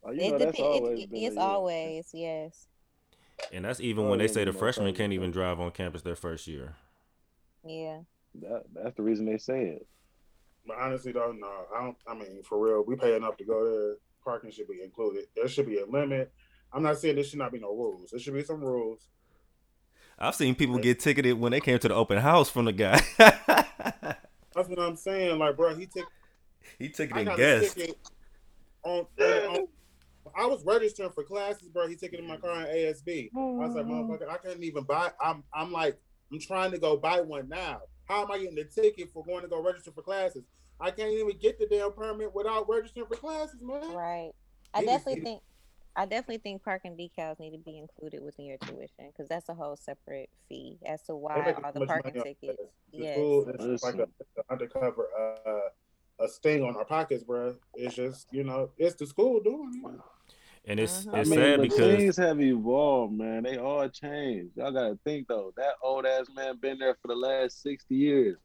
S5: Oh, you
S3: it
S5: know that's
S3: depends.
S5: always
S3: It, it's always yes.
S1: And that's even
S5: Oh,
S1: when they say the freshmen can't even drive on campus their first year.
S3: Yeah.
S5: That, that's the reason they say it.
S2: But honestly, though, no. I don't. I mean, for real, we pay enough to go there. Parking should be included. There should be a limit. I'm not saying there should not be no rules. There should be some rules.
S1: I've seen people get ticketed when they came to the open house from the guy.
S2: That's what I'm saying. Like, bro, he took.
S1: he
S2: I
S1: ticketed
S2: got a
S1: guests.
S2: ticket on, on, on- I was registering for classes, bro. He took it in my car in ASB. I was like, motherfucker, I couldn't even buy. I'm, I'm like, I'm trying to go buy one now. How am I getting the ticket for going to go register for classes? I can't even get the damn permit without registering for classes, man.
S3: Right. I
S2: He-
S3: definitely
S2: he-
S3: think I definitely think parking decals need to be included within your tuition because that's a whole separate fee as to why
S2: make
S3: all the parking tickets.
S2: this. The
S3: Yes.
S2: school is like a,
S5: Listen.
S2: a undercover uh, a sting on our pockets, bro. It's just you know, it's the school doing it.
S1: And it's.
S5: I
S1: it's
S5: mean,
S1: sad because
S5: things have evolved, man. They all changed. Y'all gotta think though. That old ass man been there for the last sixty years.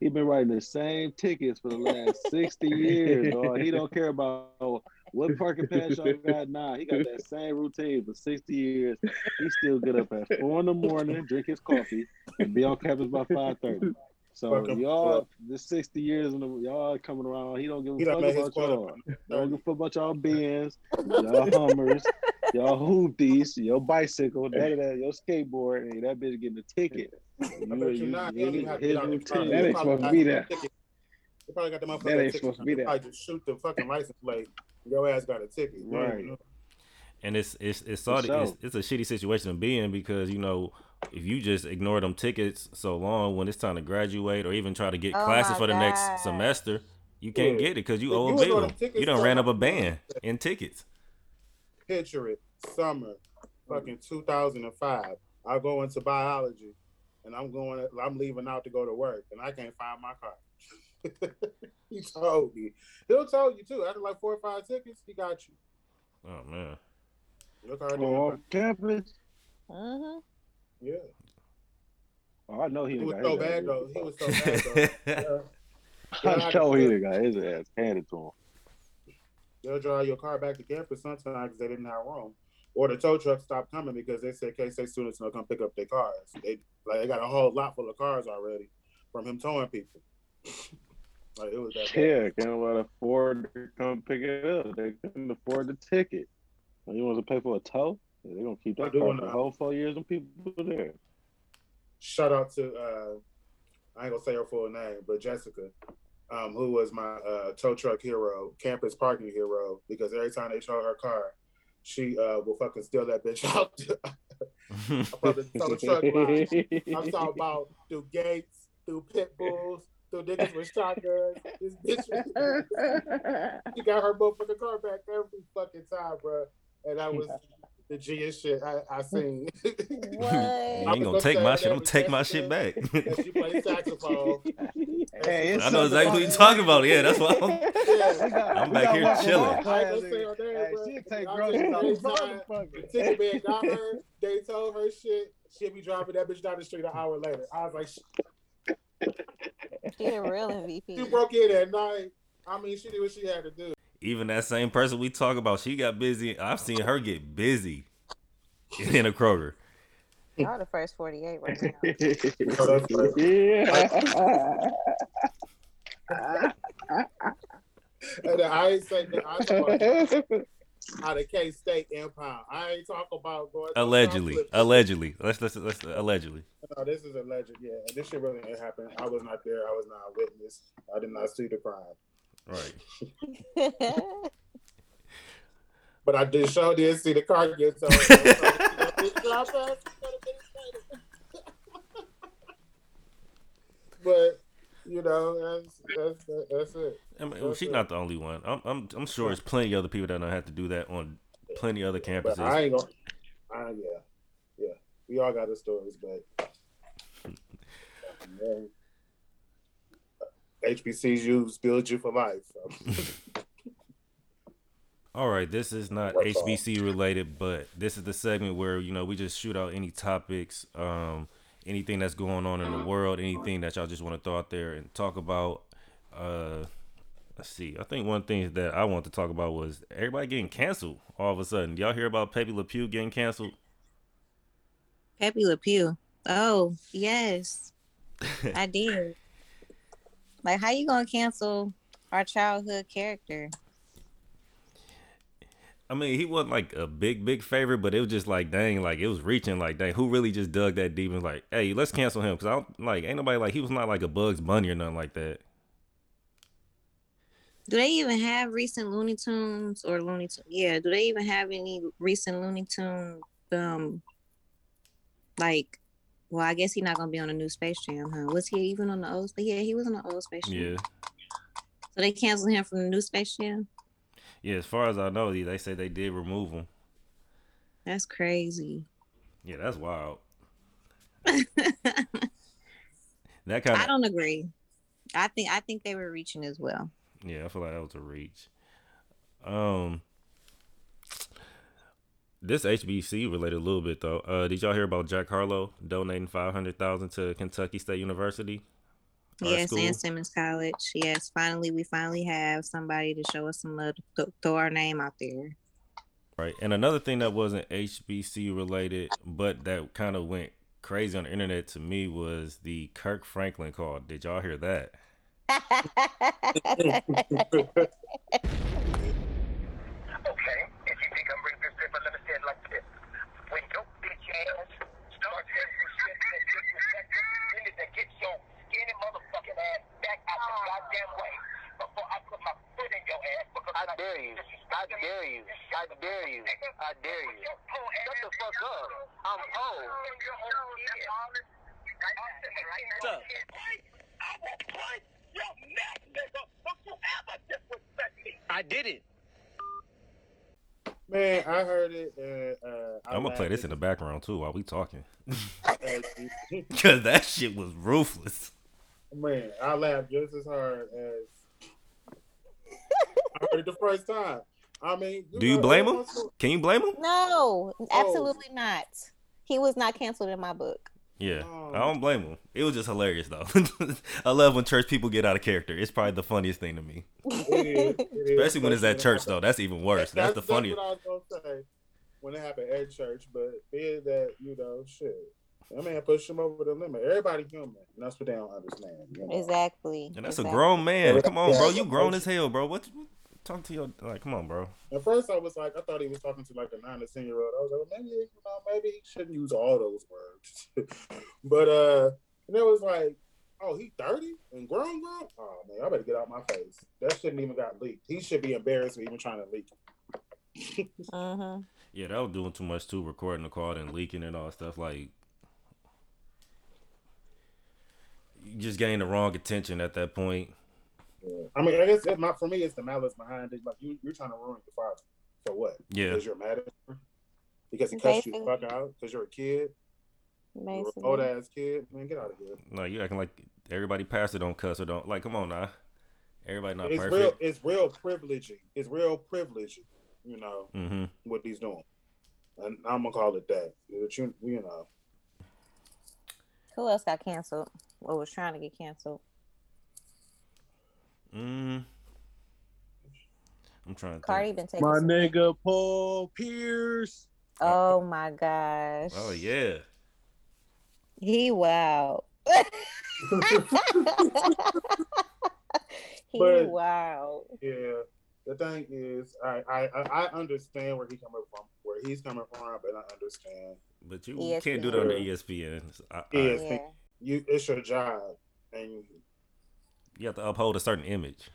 S5: He been writing the same tickets for the last sixty years. Dog. He don't care about what parking pass y'all got now. He got that same routine for sixty years. He still get up at four in the morning, drink his coffee, and be on campus by five thirty. So
S2: Fucking
S5: y'all,
S2: fuck.
S5: the sixty years and y'all coming around. He don't give a
S2: He
S5: fuck about
S2: quota.
S5: y'all. Don't give a fuck about y'all Benz, y'all Hummers, y'all hoopties, your bicycle, that, that, your skateboard, and that bitch getting a ticket.
S2: I bet you not. He don't even have to
S5: his
S2: get out the car.
S5: routine.
S4: That
S2: He
S4: ain't
S2: probably
S4: supposed to
S2: got
S4: be
S2: the
S4: there.
S2: Ticket. He probably got the motherfucker
S4: That ain't
S2: ticket.
S4: supposed to be
S2: He
S4: there.
S2: Probably just shoot the fucking license plate. Your ass got a ticket.
S5: Right.
S2: even know.
S1: and it's it's it's sort of
S5: sure.
S1: it's, it's a shitty situation to be in because you know if you just ignore them tickets so long when it's time to graduate or even try to get
S3: Oh
S1: classes for the
S3: God.
S1: next semester, you can't
S2: Yeah.
S1: get it because you
S2: If
S1: owe
S2: you
S1: a bill.
S2: them tickets,
S1: You done
S2: so
S1: ran up a
S2: much-
S1: band in tickets.
S2: Picture it. Summer, fucking 2005. I go into biology, and I'm going. I'm leaving out to go to work, and I can't find my car. he told me. He'll tell you too. After like four or five tickets, he got you.
S1: Oh man.
S2: Your car
S5: Oh,
S2: didn't.
S5: off campus.
S3: hmm
S2: Yeah.
S5: Oh, I know he
S2: He was
S5: got
S2: so
S5: his
S2: bad
S5: ass
S2: though. He was so bad though. Yeah.
S5: I know he got his ass handed to him.
S2: They'll drive your car back to campus sometimes because they didn't have room, or the tow truck stopped coming because they said K State students will come pick up their cars. They like they got a whole lot full of cars already from him towing people. Like it was that bad.
S5: Yeah, can't nobody afford to come pick it up. They couldn't afford the ticket. You want to pay for a tow? They're gonna keep that car for the whole four years and people there.
S2: Shout out to uh, I ain't gonna say her full name, but Jessica, um, who was my uh, tow truck hero, campus parking hero, because every time they tow her car, she uh, will fucking steal that bitch out the truck line. I'm talking about through gates, through pit bulls, through niggas with shotguns. This bitch, she got her motherfucking car back every fucking time, bro. And I was the G shit I, I seen.
S3: What?
S1: You
S2: I
S1: ain't gonna take my shit. I'm
S2: with
S1: take my shit back.
S2: she played saxophone.
S4: Hey,
S1: I know
S4: something
S1: exactly what you're talking about. Yeah, that's why I'm.
S2: Yeah.
S4: Got-
S1: I'm back here chilling.
S4: our
S2: I ain't
S4: class,
S2: gonna say
S4: nigga.
S2: her name, bro.
S4: she'll take
S2: I
S4: groceries
S2: just-
S4: off
S2: every
S4: the
S2: time
S4: motherfucker.
S2: The ticket man got her. They told her shit. She'll be driving that bitch down the street an hour later. I was like, she,
S3: She a real MVP.
S2: she broke in at night. I mean, she did what she had to do.
S1: Even that same person we talk about, she got busy. I've seen her get busy in a Kroger.
S3: Y'all the first 48 right now.
S2: That's right.
S4: yeah.
S2: And I ain't say that. I talk about out of K State Empire. I ain't talk about going.
S1: Allegedly, allegedly. Let's let's let's allegedly.
S2: No, this is alleged. Yeah, and this shit really didn't happen. I was not there. I was not a witness. I did not see the crime.
S1: Right.
S2: But I did show did see the car get towed. but you know, that's that's that's it.
S1: I mean, well, she's not the only one. I'm I'm I'm sure there's plenty of other people that don't have to do that on plenty other campuses.
S2: But
S1: campuses.
S2: I ain't gonna. I, yeah, yeah. We all got the stories, but man, HBCUs build you for life. So.
S1: All right, this is not
S2: That's all.
S1: HBC related, but this is the segment where you know we just shoot out any topics, um, anything that's going on in the world, anything that y'all just want to throw out there and talk about. Uh, let's see. I think one thing that I want to talk about was everybody getting canceled all of a sudden. Y'all hear about Pepe Le Pew getting canceled?
S3: Pepe Le Pew. Oh, yes. I did. Like, how you gonna cancel our childhood character?
S1: I mean, he wasn't like a big, big favorite, but it was just like, dang, like it was reaching, like, dang, who really just dug that deep and was like, hey, let's cancel him? Because I don't, like, ain't nobody like, he was not like a Bugs Bunny or nothing like that.
S3: Do they even have recent Looney Tunes or Looney Tunes? Yeah, do they even have any recent Looney Tune? Um, like, well, I guess he's not gonna be on a new Space Jam, huh? Was he even on the old? Yeah, he was on the old Space Jam.
S1: Yeah.
S3: So they canceled him from the new Space Jam.
S1: Yeah, as far as I know, they they say they did remove him.
S3: That's crazy.
S1: Yeah, that's wild. That kind I
S3: don't agree. I think I think they were reaching as well.
S1: yeah, I feel like that was a reach. Um, this HBC related a little bit though. Uh, did y'all hear about Jack Harlow donating five hundred thousand to Kentucky State University?
S3: Yes,
S1: school?
S3: and Simmons College. Yes, finally we finally have somebody to show us some love to th- throw our name out there.
S1: Right. And another thing that wasn't HBC related, but that kind of went crazy on the internet to me was the Kirk Franklin call. Did y'all hear that?
S7: Okay, if you think I'm bringing this paper, let me say it like this. When your bitch ass starts getting respect and disrespected, you need to get your skinny motherfucking ass back out the goddamn way before I put my foot in your ass because I dare you. I dare you. I dare you. I dare you. Shut the fuck up. I'm old. What's up? I will punch your neck, nigga. Don't you ever disrespect me. I did it.
S2: Man, I heard it. And, uh, I
S1: I'm gonna play
S2: laughed
S1: this in the background too while we talking, cause that shit was ruthless.
S2: Man, I laughed just as hard as I heard it the first time. I mean,
S1: Do you
S2: know,
S1: blame him?
S2: once
S1: Can you blame him?
S3: no, oh. absolutely not. He was not canceled in my book.
S1: Yeah,
S2: Oh.
S1: I don't blame him. It was just hilarious though. I love when church people get out of character. It's probably the funniest thing to me,
S2: It is, it is,
S1: especially when it's at church though. That's even worse. That's, the funniest.
S2: That's what I was gonna say when it happened at church, but being that you know, shit, that man pushed him over the limit. Everybody human, and that's what they don't understand. You know?
S3: Exactly.
S1: And that's a grown man. Come on, bro. You grown as hell, bro. What? What talk to your like. Come on, bro.
S2: At first, I was like, I thought he was talking to like a nine to ten year old. I was like, well, maybe you know, maybe he shouldn't use all those words. but uh, and it was like, oh, he thirty and grown, grown. Oh man, I better get out my face. That shouldn't even got leaked. He should be embarrassed for even trying to leak. it.
S3: Mhm.
S1: Yeah, that was doing too much too. Recording the call and leaking and all stuff. Like, you just gained the wrong attention at that point.
S2: Yeah. I mean, I guess it, not for me. It's the malice behind it. Like you, you're trying to ruin your father for what?
S1: Yeah.
S2: Because you're mad at him. Because he cussed you the fuck out. Because you're a kid. You're old ass kid. Man, get out of here.
S1: No, you're acting like everybody pastor don't cuss or don't like. Come on now, everybody not
S2: it's
S1: perfect.
S2: real. It's real privileging. It's real privileging. You know
S1: Mm-hmm.
S2: what he's doing, and I'm gonna call it that. But you, you know,
S3: Who else got canceled? Or was trying to get canceled?
S1: Mm. I'm trying to.
S3: Cardi
S1: Think.
S3: been taking.
S6: My
S3: some-
S6: nigga Paul Pierce.
S3: Oh my gosh.
S1: Oh yeah.
S3: He wow. he
S2: But-
S3: wow.
S2: yeah. The thing is, I, I, I I understand where he coming from, where he's coming from, but I understand.
S1: But you
S3: ESPN.
S1: can't do that on the ESPN. I, I,
S2: Yeah.
S3: Yeah.
S2: You, it's your job, and
S1: You have to uphold a certain image.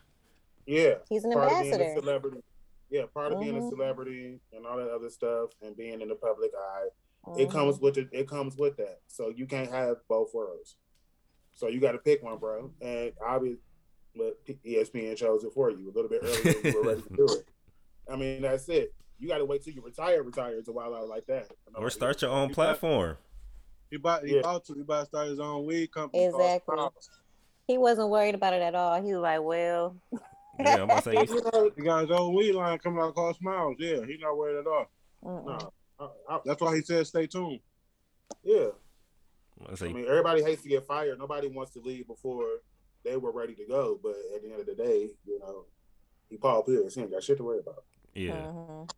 S2: yeah,
S3: He's an
S2: part of being a
S3: ambassador.
S2: celebrity. Yeah, part of being a
S3: Mhm.
S2: celebrity and all that other stuff, and being in the public eye,
S3: Mhm.
S2: it comes with it. It comes with that. So you can't have both worlds. So you got to pick one, bro. And obviously, but P- E ESPN chose it for you a little bit earlier. than you were ready to do it. I mean, that's it. You got to wait till you retire, retire to wild out like that.
S1: Or start your own
S6: You got-
S1: platform.
S6: He bought, he
S2: Yeah.
S6: about to he about to start his own weed company.
S3: Exactly.
S6: Sprouts.
S3: He wasn't worried about it at all. He was like, well,
S1: Yeah, I'm about to say.
S2: You
S1: You,
S2: know,
S6: He got his own weed line coming out called Smiles. Yeah, he's not worried at all.
S3: mm-mm.
S2: no, I, I,
S6: That's why he said stay tuned.
S2: yeah.
S1: I
S2: I mean, everybody hates to get fired. Nobody wants to leave before they were ready to go. But at the end of the day, you know, he Paul Pierce. He ain't got shit to worry about.
S1: yeah.
S3: Mhm.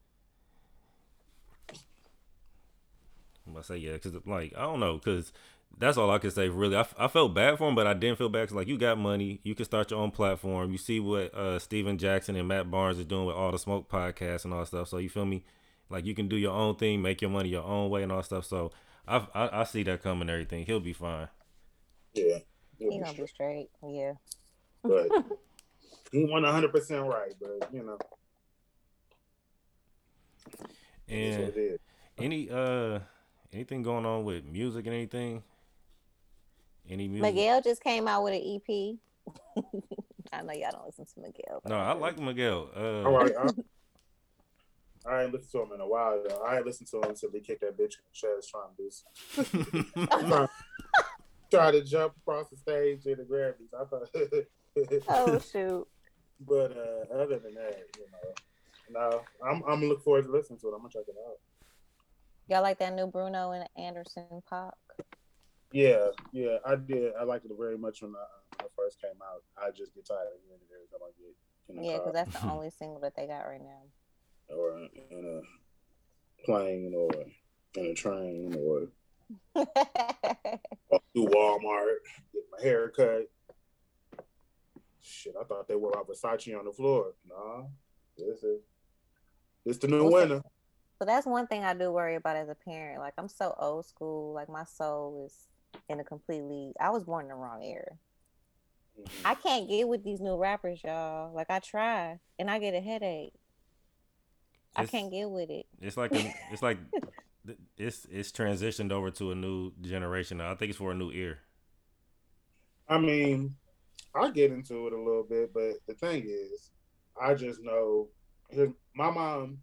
S1: I'm about to say yeah, because like I don't know, because that's all I can say. Really, I, f- I felt bad for him, but I didn't feel bad. Cause like you got money, you can start your own platform. You see what uh Stephen Jackson and Matt Barnes is doing with all the smoke podcasts and all that stuff. So you feel me? Like you can do your own thing, make your money your own way and all that stuff. So I I, I see that coming. Everything, he'll be fine.
S2: Yeah, he'll
S3: He
S2: be
S3: gonna be
S2: straight.
S3: straight. Yeah.
S2: but he won hundred percent right. But you know,
S1: And
S2: what
S1: any uh anything going on with music and anything? Any music?
S3: Miguel just came out with an EP. I know y'all don't listen to Miguel.
S1: No, I like Miguel.
S2: All
S1: Uh,
S2: right, I, I ain't listened to him in a while. Though. I ain't listened to him until he kicked that bitch in the chest trying to do trying, try to jump across the stage in the Grammys. I thought,
S3: oh shoot.
S2: but uh, other than that, you know, no, I'm I'm looking forward to listening to it. I'm gonna check it out.
S3: Y'all like that new Bruno and Anderson .Paak?
S2: Yeah, yeah, I did. I liked it very much when, uh, when it first came out. I just get tired of hearing it every time I get in the
S3: Yeah, because that's the only single that they got right now.
S2: or in a plane or in a train or through Walmart, get my hair cut. Shit, I thought they were Versace on the floor. Nah, this is this the new winner.
S3: So that's one thing I do worry about as a parent. Like I'm so old school. Like my soul is in a completely. I was born in the wrong era.
S2: Mhm.
S3: I can't get with these new rappers, y'all. Like I try, and I get a headache. I can't get with it.
S1: It's like a, it's like it's it's transitioned over to a new generation. I think it's for a new ear.
S2: I mean, I get into it a little bit, but the thing is, I just know my mom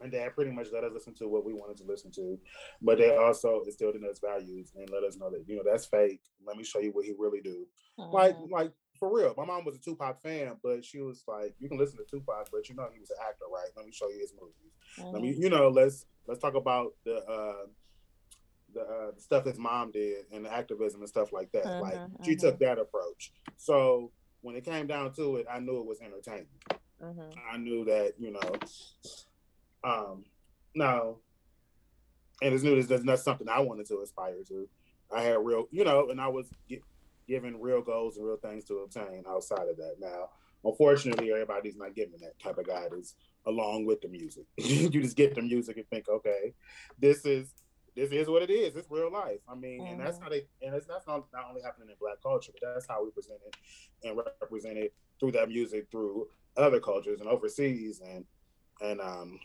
S2: and dad pretty much let us listen to what we wanted to listen to, but they also instilled in us values and let us know that you know that's fake. Let me show you what he really do. Like,
S3: Mhm.
S2: like for real. My mom was a Tupac fan, but she was like, you can listen to Tupac, but you know he was an actor, right? Let me show you his movies. Let me,
S3: Mhm.
S2: you know, let's let's talk about the. Uh, the, uh, the stuff his mom did and the activism and stuff like that. like
S3: Mhm,
S2: she took that approach. So when it came down to it, I knew it was entertaining. I knew that you know, um, no, and as new. As that's that's something I wanted to aspire to. I had real, you know, and I was gi- given real goals and real things to obtain outside of that. Now, unfortunately, everybody's not given that type of guidance along with the music. you just get the music and think, okay, this is this is what it is. It's real life. I mean, and that's how they, and it's that's not, not only happening in black culture, but that's how we present it and represent it through that music through other cultures and overseas and and um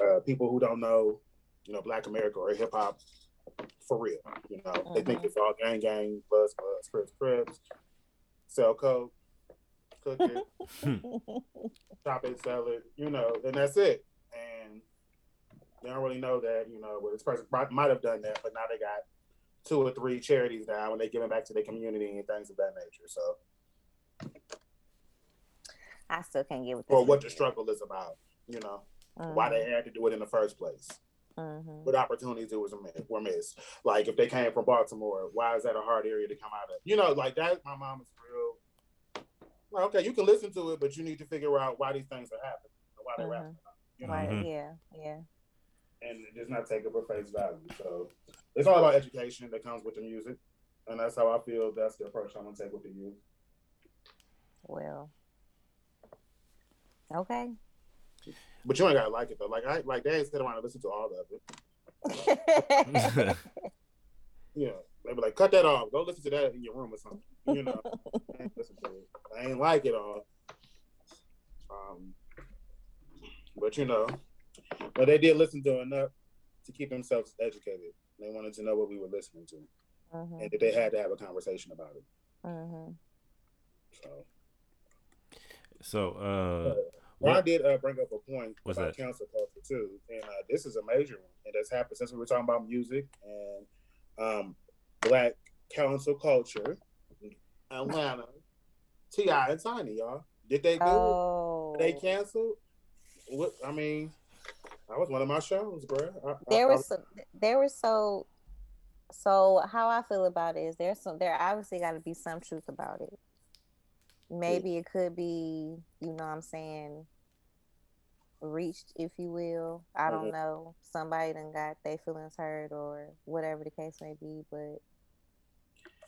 S2: uh, people who don't know, you know, Black America or hip hop for real. You know, they think
S3: Mhm.
S2: it's all gang gang, buzz buzz, crips crips, sell coke, cook it, chop it, sell it, you know, and that's it. And they don't really know that, you know, well, this person might, might have done that, but now they got two or three charities now and they giving back to their community and things of that nature. So,
S3: I still can't get with
S2: or what the struggle is about, you know, why
S3: Mm-hmm.
S2: they had to do it in the first place.
S3: Mhm.
S2: What opportunities it was were missed. Like if they came from Baltimore, why is that a hard area to come out of? You know, like that. My mom is real. Like, okay, you can listen to it, but you need to figure out why these things are happening, and why they're
S3: Mhm.
S2: happening. You know,
S3: Right? Yeah. Yeah.
S2: and just not take it for face value. So it's all about education that comes with the music, and that's how I feel. That's the approach I'm gonna take with the youth.
S3: Well. Okay.
S2: But you ain't gotta like it though. Like I like they ain't sit around and listen to all of it. yeah. know, they be like, cut that off. Go listen to that in your room or something. You know, I ain't to it. I ain't like it all. Um, but you know, but they did listen to enough to keep themselves educated. They wanted to know what we were listening to,
S3: Mhm.
S2: and that they had to have a conversation about it.
S3: Mhm.
S2: So,
S1: So, uh,
S2: well, I
S1: what,
S2: did uh, bring up a point
S1: What's
S2: about
S1: that?
S2: cancel culture too, and uh, this is a major one, and that's happened since we were talking about music and um, black cancel culture. Atlanta, T.I. and Tiny, y'all. Did they do?
S3: Oh.
S2: They canceled? What? I mean, that was one of my shows, bro. I, I-
S3: there
S2: I-
S3: was some, there was so so how I feel about it is there's some there obviously got to be some truth about it. Maybe it could be, you know what I'm saying, reached, if you will. I don't
S2: Mhm.
S3: know. Somebody done got their feelings hurt or whatever the case may be. But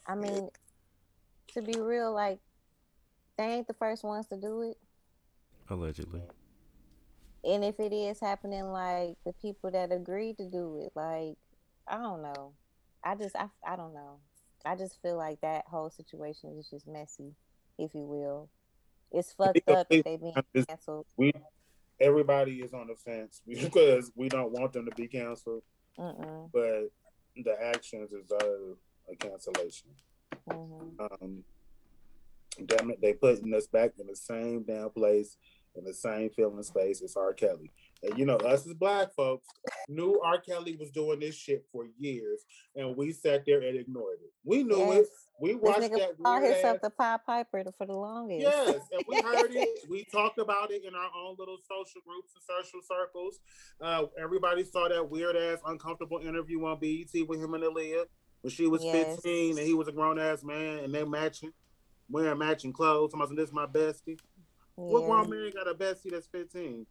S3: I mean, to be real, like they ain't the first ones to do it.
S1: allegedly.
S3: and if it is happening like the people that agreed to do it like i don't know i just i, I don't know i just feel like that whole situation is just messy if you will it's fucked up that they being canceled
S2: we everybody is on the fence because we don't want them to be canceled,
S3: Mm-mm,
S2: but the actions deserve a cancellation.
S3: mhm.
S2: Um, damn it, they putting us back in the same damn place in the same feeling space as R. Kelly. And you know, us as black folks knew R. Kelly was doing this shit for years, and we sat there and ignored it. We knew it.
S3: Yes.
S2: We
S3: This
S2: watched
S3: nigga
S2: that
S3: called
S2: weird
S3: himself the Pied Piper for the longest.
S2: Yes, and we heard it. We talked about it in our own little social groups and social circles. Uh, everybody saw that weird ass, uncomfortable interview on BET with him and Aaliyah when she was
S3: Yes.
S2: 15 and he was a grown ass man and they matching, wearing matching clothes. Somebody said, This is my bestie. What
S3: yeah,
S2: grown man got a bestie that's 15?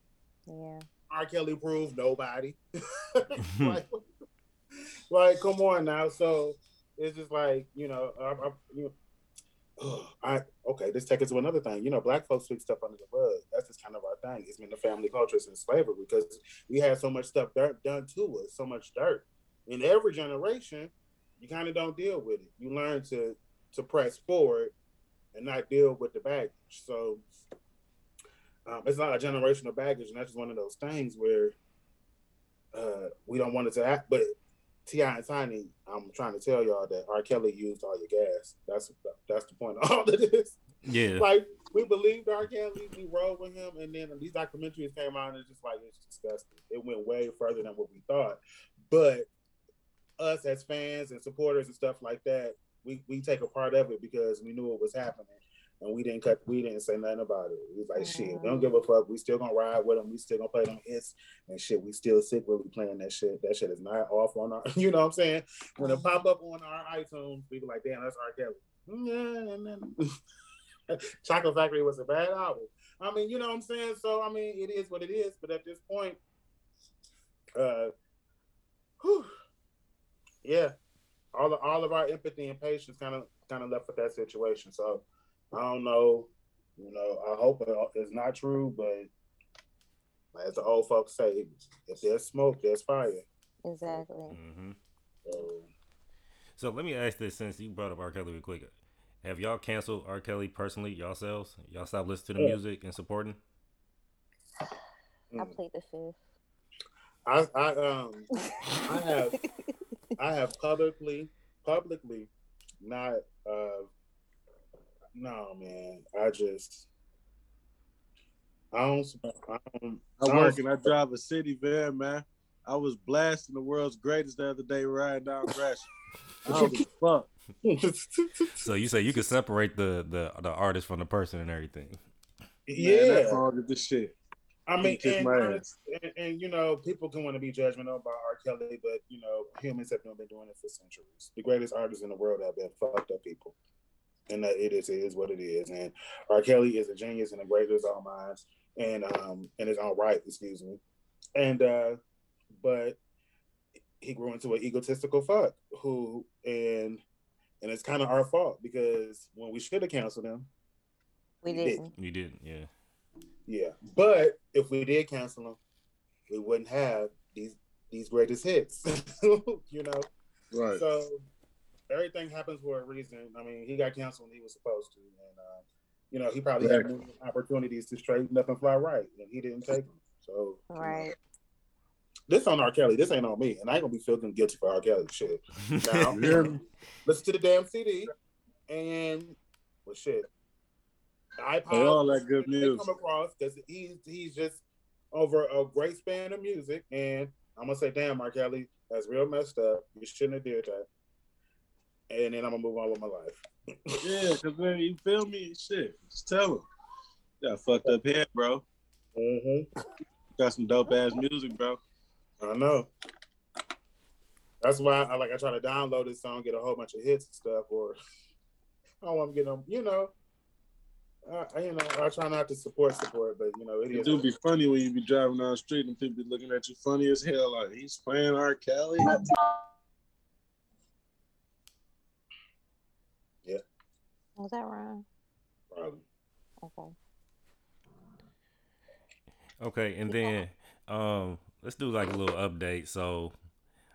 S3: yeah.
S2: R. Kelly proved nobody. like, like, come on now. So it's just like, you know, I, I, you know, I okay, this take us to another thing. You know, black folks sweep stuff under the rug. That's just kind of our thing. It's been the family culture since slavery because we had so much stuff dirt done to us, so much dirt. In every generation, you kind of don't deal with it. You learn to to press forward and not deal with the baggage. So um, it's not a generational baggage, and that's just one of those things where uh, we don't want it to happen. But T.I. and Tiny, I'm trying to tell y'all that R. Kelly used all your gas. That's that's the point of all of this.
S1: Yeah.
S2: Like we believed R. Kelly, we rode with him, and then these documentaries came out, and it's just like it's disgusting. It went way further than what we thought. But us as fans and supporters and stuff like that, we we take a part of it because we knew it was happening. And we didn't cut. We didn't say nothing about it. We was like, "Shit, we don't give a fuck. We still gonna ride with them. We still gonna play them hits and shit. We still secretly playing that shit. That shit is not off on our. You know what I'm saying? When it pop up on our iTunes, we be like, "Damn, that's R. Kelly." Yeah, and then Chocolate Factory was a bad album. I mean, you know what I'm saying? So I mean, it is what it is. But at this point, uh, whew, yeah, all of, all of our empathy and patience kind of kind of left with that situation. So I don't know. You know, I hope it's not true, but as the old folks say, if there's smoke, there's fire.
S3: Exactly.
S1: hmm
S2: So,
S1: So let me ask this since you brought up R. Kelly real quick. Have y'all canceled R. Kelly personally yourselves? Y'all stopped listening to the
S2: Yeah.
S1: music and supporting?
S3: I
S2: mm.
S3: plead the fifth.
S2: I, I um I have I have publicly publicly not uh no man. I just I don't I don't
S6: I
S2: I
S6: work and I drive a city van, man. I was blasting the world's greatest the other day riding down Gresham. I don't give a fuck.
S1: So you say you could separate the the the artist from the person and everything.
S6: Man,
S2: yeah.
S6: that song is the shit.
S2: I mean,
S6: kiss
S2: and, and, and, and, you know, people can want to be judgmental about R. Kelly, but you know, humans have been doing it for centuries. The greatest artists in the world have been fucked up people, and that it is it is what it is. And R. Kelly is a genius and a great in his own minds, and um, in his own right, excuse me. And uh, but he grew into an egotistical fuck who, and and it's kind of our fault because when we should have canceled him,
S3: We
S2: We did.
S3: didn't.
S1: You didn't, yeah.
S2: Yeah, but if we did cancel him, we wouldn't have these these greatest hits. you know,
S6: Right.
S2: so everything happens for a reason. I mean, he got canceled when he was supposed to, and uh, you know, he probably had
S6: Exactly.
S2: opportunities to straighten up and fly right, and he didn't take them. So you know,
S3: Right.
S2: this on R. Kelly. This ain't on me, and I ain't gonna be feeling guilty for R. Kelly shit. Now,
S6: You
S2: listen to the damn CD, and well, shit. iPod,
S6: Play all that good
S2: they
S6: music.
S2: come across because he's he's just over a great span of music, and I'm gonna say, damn, Mark Kelly, that's real messed up. You shouldn't have did that. And then I'm gonna move on with my life.
S6: Yeah, cause man, you feel me? Shit, just tell him. Got fucked up head, bro.
S2: Mm-hmm.
S6: Got some dope ass music, bro.
S2: I know. That's why I like I try to download this song, get a whole bunch of hits and stuff, or I don't want to get them. You know, I, I- you know, I try not to support support, but you know, it
S6: It
S2: is.
S6: do be funny when you be driving down the street and people be looking at you funny as hell, like he's playing R. Kelly.
S3: Was that wrong?
S2: Probably.
S3: Okay.
S1: Okay, and then um let's do like a little update. So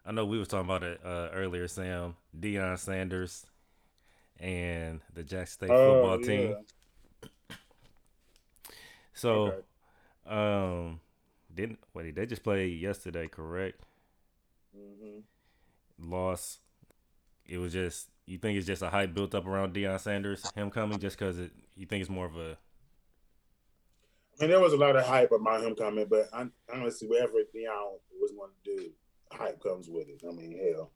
S1: I know we was talking about it uh, earlier, Sam, Deion Sanders and the Jack State football
S2: Oh,
S1: team.
S2: yeah.
S1: So
S2: Okay.
S1: um didn't wait, they just played yesterday, correct?
S2: Mm-hmm.
S1: Loss. It was just you think it's just a hype built up around Deion Sanders, him coming just because it you think it's more of a?
S2: I mean, there was a lot of hype about him coming, but hon- honestly, whatever Deion was going to do, hype comes with it. I mean, hell,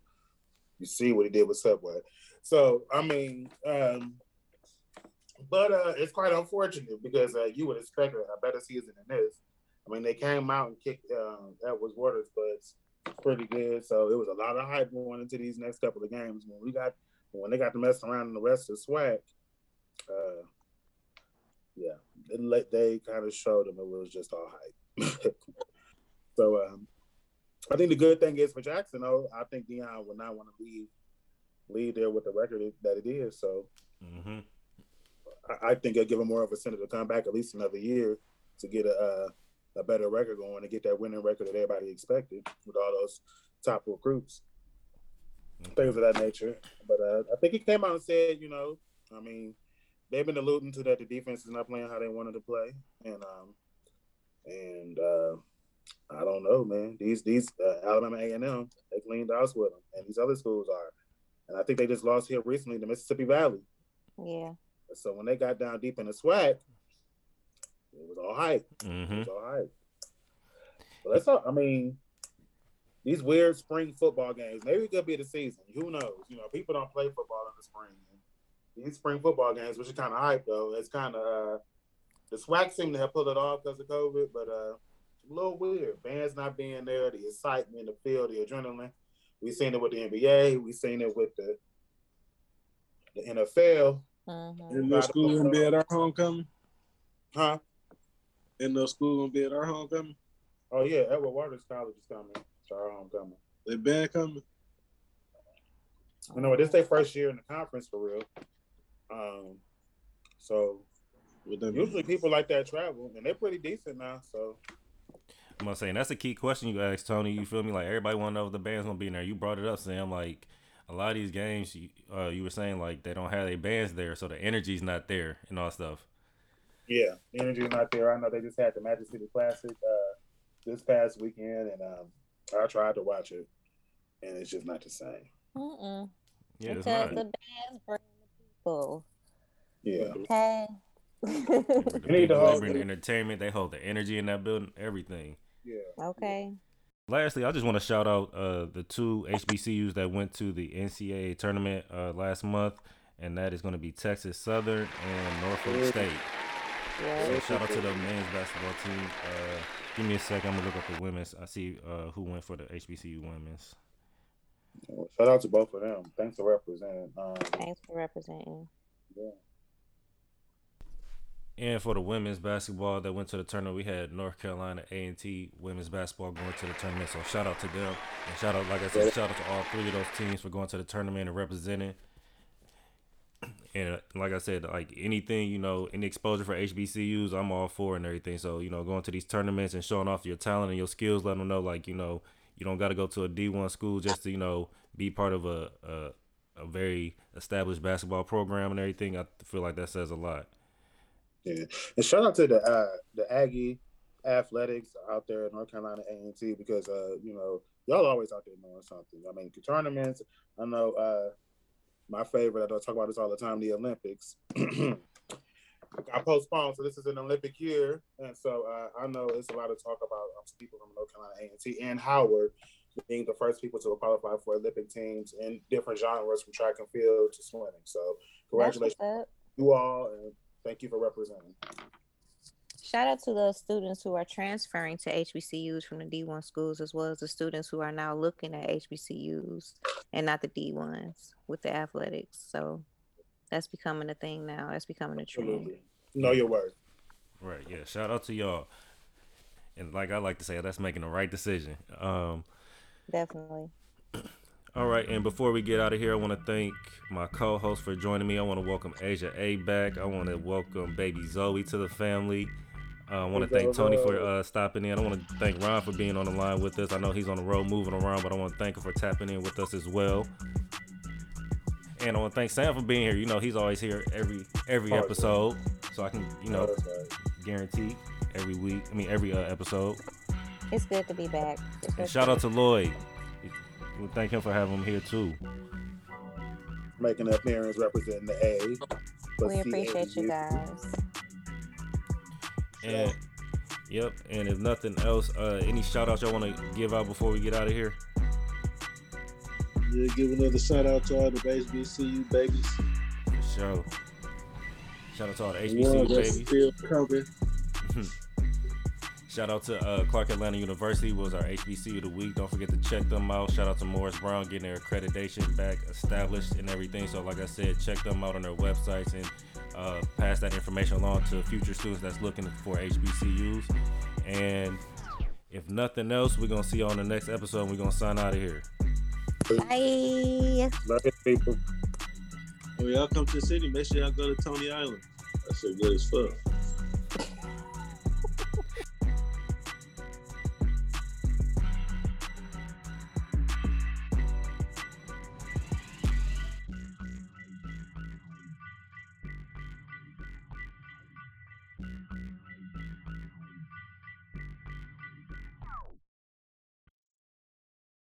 S2: you see what he did with Subway. So, I mean, um, but uh, it's quite unfortunate because uh, you would expect a, better season than this. I mean, they came out and kicked um, Edwards Waters, but pretty good. So it was a lot of hype going into these next couple of games. When we got when they got to mess around in the rest of the SWAC, uh, yeah, it, let- they kind of showed them it was just all hype. so um, I think the good thing is for Jackson, though, I think Deion will not want to leave leave there with the record that it is. So
S1: hmm
S2: I, I think it'll give him more of a incentive to come back at least another year to get a uh, a better record going and get that winning record that everybody expected with all those top recruits, things of that nature. But uh, I think he came out and said, you know, I mean, they've been alluding to that the defense is not playing how they wanted to play, and um, and uh, I don't know, man. These these uh, Alabama A and M they cleaned house with them, and these other schools are, and I think they just lost here recently to Mississippi Valley.
S3: Yeah.
S2: So when they got down deep in the SWAC, it was all hype. It
S1: hmm
S2: was all hype. But that's all. I mean, these weird spring football games. Maybe it could be the season. Who knows? You know, people don't play football in the spring. These spring football games, which is kind of hype though, it's kind of uh, the SWAC seem to have pulled it off because of COVID, but uh, a little weird. Bands not being there, the excitement, the feel, the adrenaline. We seen it with the NBA. We seen it with the the NFL.
S3: hmm
S6: And no school gonna be at our homecoming.
S2: Huh?
S6: And no school gonna be at our homecoming.
S2: Oh yeah, Edward Waters College is coming. It's our homecoming.
S6: They been coming.
S2: I know, this their first year in the conference for real. Um, so
S6: With them.
S2: usually people like that travel, and they're pretty decent now. So
S1: I'm gonna say and that's a key question you asked Tony. You feel me? Like everybody want to know if the band's gonna be in there. You brought it up, Sam. Like a lot of these games, you, uh, you were saying like they don't have their bands there, so the energy's not there and all stuff.
S2: yeah, the energy's not there. I know they just had the Magic City Classic uh, this past weekend, and um, I tried to watch it, and it's just not the same.
S3: Mm-mm.
S1: Yeah, it's
S3: because
S1: not.
S3: the bands bring the people.
S2: Yeah,
S3: Okay.
S1: The
S2: need
S1: people,
S2: to
S1: they bring the entertainment, they hold the energy in that building, everything.
S2: yeah.
S3: okay.
S1: Lastly, I just want to shout out uh, the two HBCUs that went to the NCAA tournament uh, last month, and that is going to be Texas Southern and Norfolk State.
S3: Yeah.
S1: So shout out to the men's basketball team. Uh, give me a second. I'm gonna look up the women's. I see uh, who went for the HBCU women's.
S2: Shout out to both of them. Thanks for representing. Um,
S3: Thanks for representing.
S2: yeah.
S1: And for the women's basketball that went to the tournament, we had North Carolina A and T women's basketball going to the tournament. So shout out to them, and shout out, like I said, shout out to all three of those teams for going to the tournament and representing. And uh, like I said, like anything you know, any exposure for HBCUs, I'm all for and everything. So you know, going to these tournaments and showing off your talent and your skills, letting them know like you know, you don't got to go to a D1 school just to you know be part of a, a a very established basketball program and everything. I feel like that says a lot.
S2: Yeah, and shout out to the uh, the Aggie athletics out there in North Carolina A and T because uh, you know y'all always out there doing something. I mean, tournaments. I know uh, my favorite. I don't talk about this all the time. The Olympics. I postponed, so this is an Olympic year, and so uh, I know it's a lot of talk about um, people from North Carolina A and T and Howard being the first people to qualify for Olympic teams in different genres from track and field to swimming. So congratulations to you all, and thank you for representing.
S3: Shout out to the students who are transferring to HBCUs from the D1 schools, as well as the students who are now looking at HBCUs and not the D1s with the athletics. So that's becoming a thing now. That's becoming a trend.
S2: Absolutely. Know your worth.
S1: Right. Yeah. Shout out to y'all. And like I like to say, that's making the right decision. Um,
S3: Definitely.
S1: all right. And before we get out of here, I want to thank my co-host for joining me. I want to welcome Asia A back. I want to welcome baby Zoe to the family. Uh, I want to thank Tony for uh, stopping in. I want to thank Ron for being on the line with us. I know he's on the road moving around, but I want to thank him for tapping in with us as well. And I want to thank Sam for being here. You know, he's always here every every
S2: yeah.
S1: episode, so I can you know
S2: right.
S1: guarantee every week. I mean every uh, episode.
S3: It's good to be back.
S1: And shout out to Lloyd. We thank him for having him here too.
S2: Making an appearance representing the A.
S3: We appreciate you guys.
S1: And Yep. And if nothing else, uh, any shout outs y'all want to give out before we get out of here?
S5: Yeah, give another shout out to all the HBCU babies.
S1: For sure. Shout out to all the
S5: The one
S1: HBCU
S5: that's
S1: babies.
S5: still coming.
S1: Shout out to uh, Clark Atlanta University was our HBCU of the week. Don't forget to check them out. Shout out to Morris Brown getting their accreditation back established and everything. So like I said, check them out on their websites and uh, pass that information along to future students that's looking for HBCUs. And if nothing else, we're gonna see you on the next episode. and We're gonna sign out of here.
S3: Bye.
S2: Love it, people.
S5: When y'all come to the city, make sure y'all go to Tony Island. That shit good as fuck.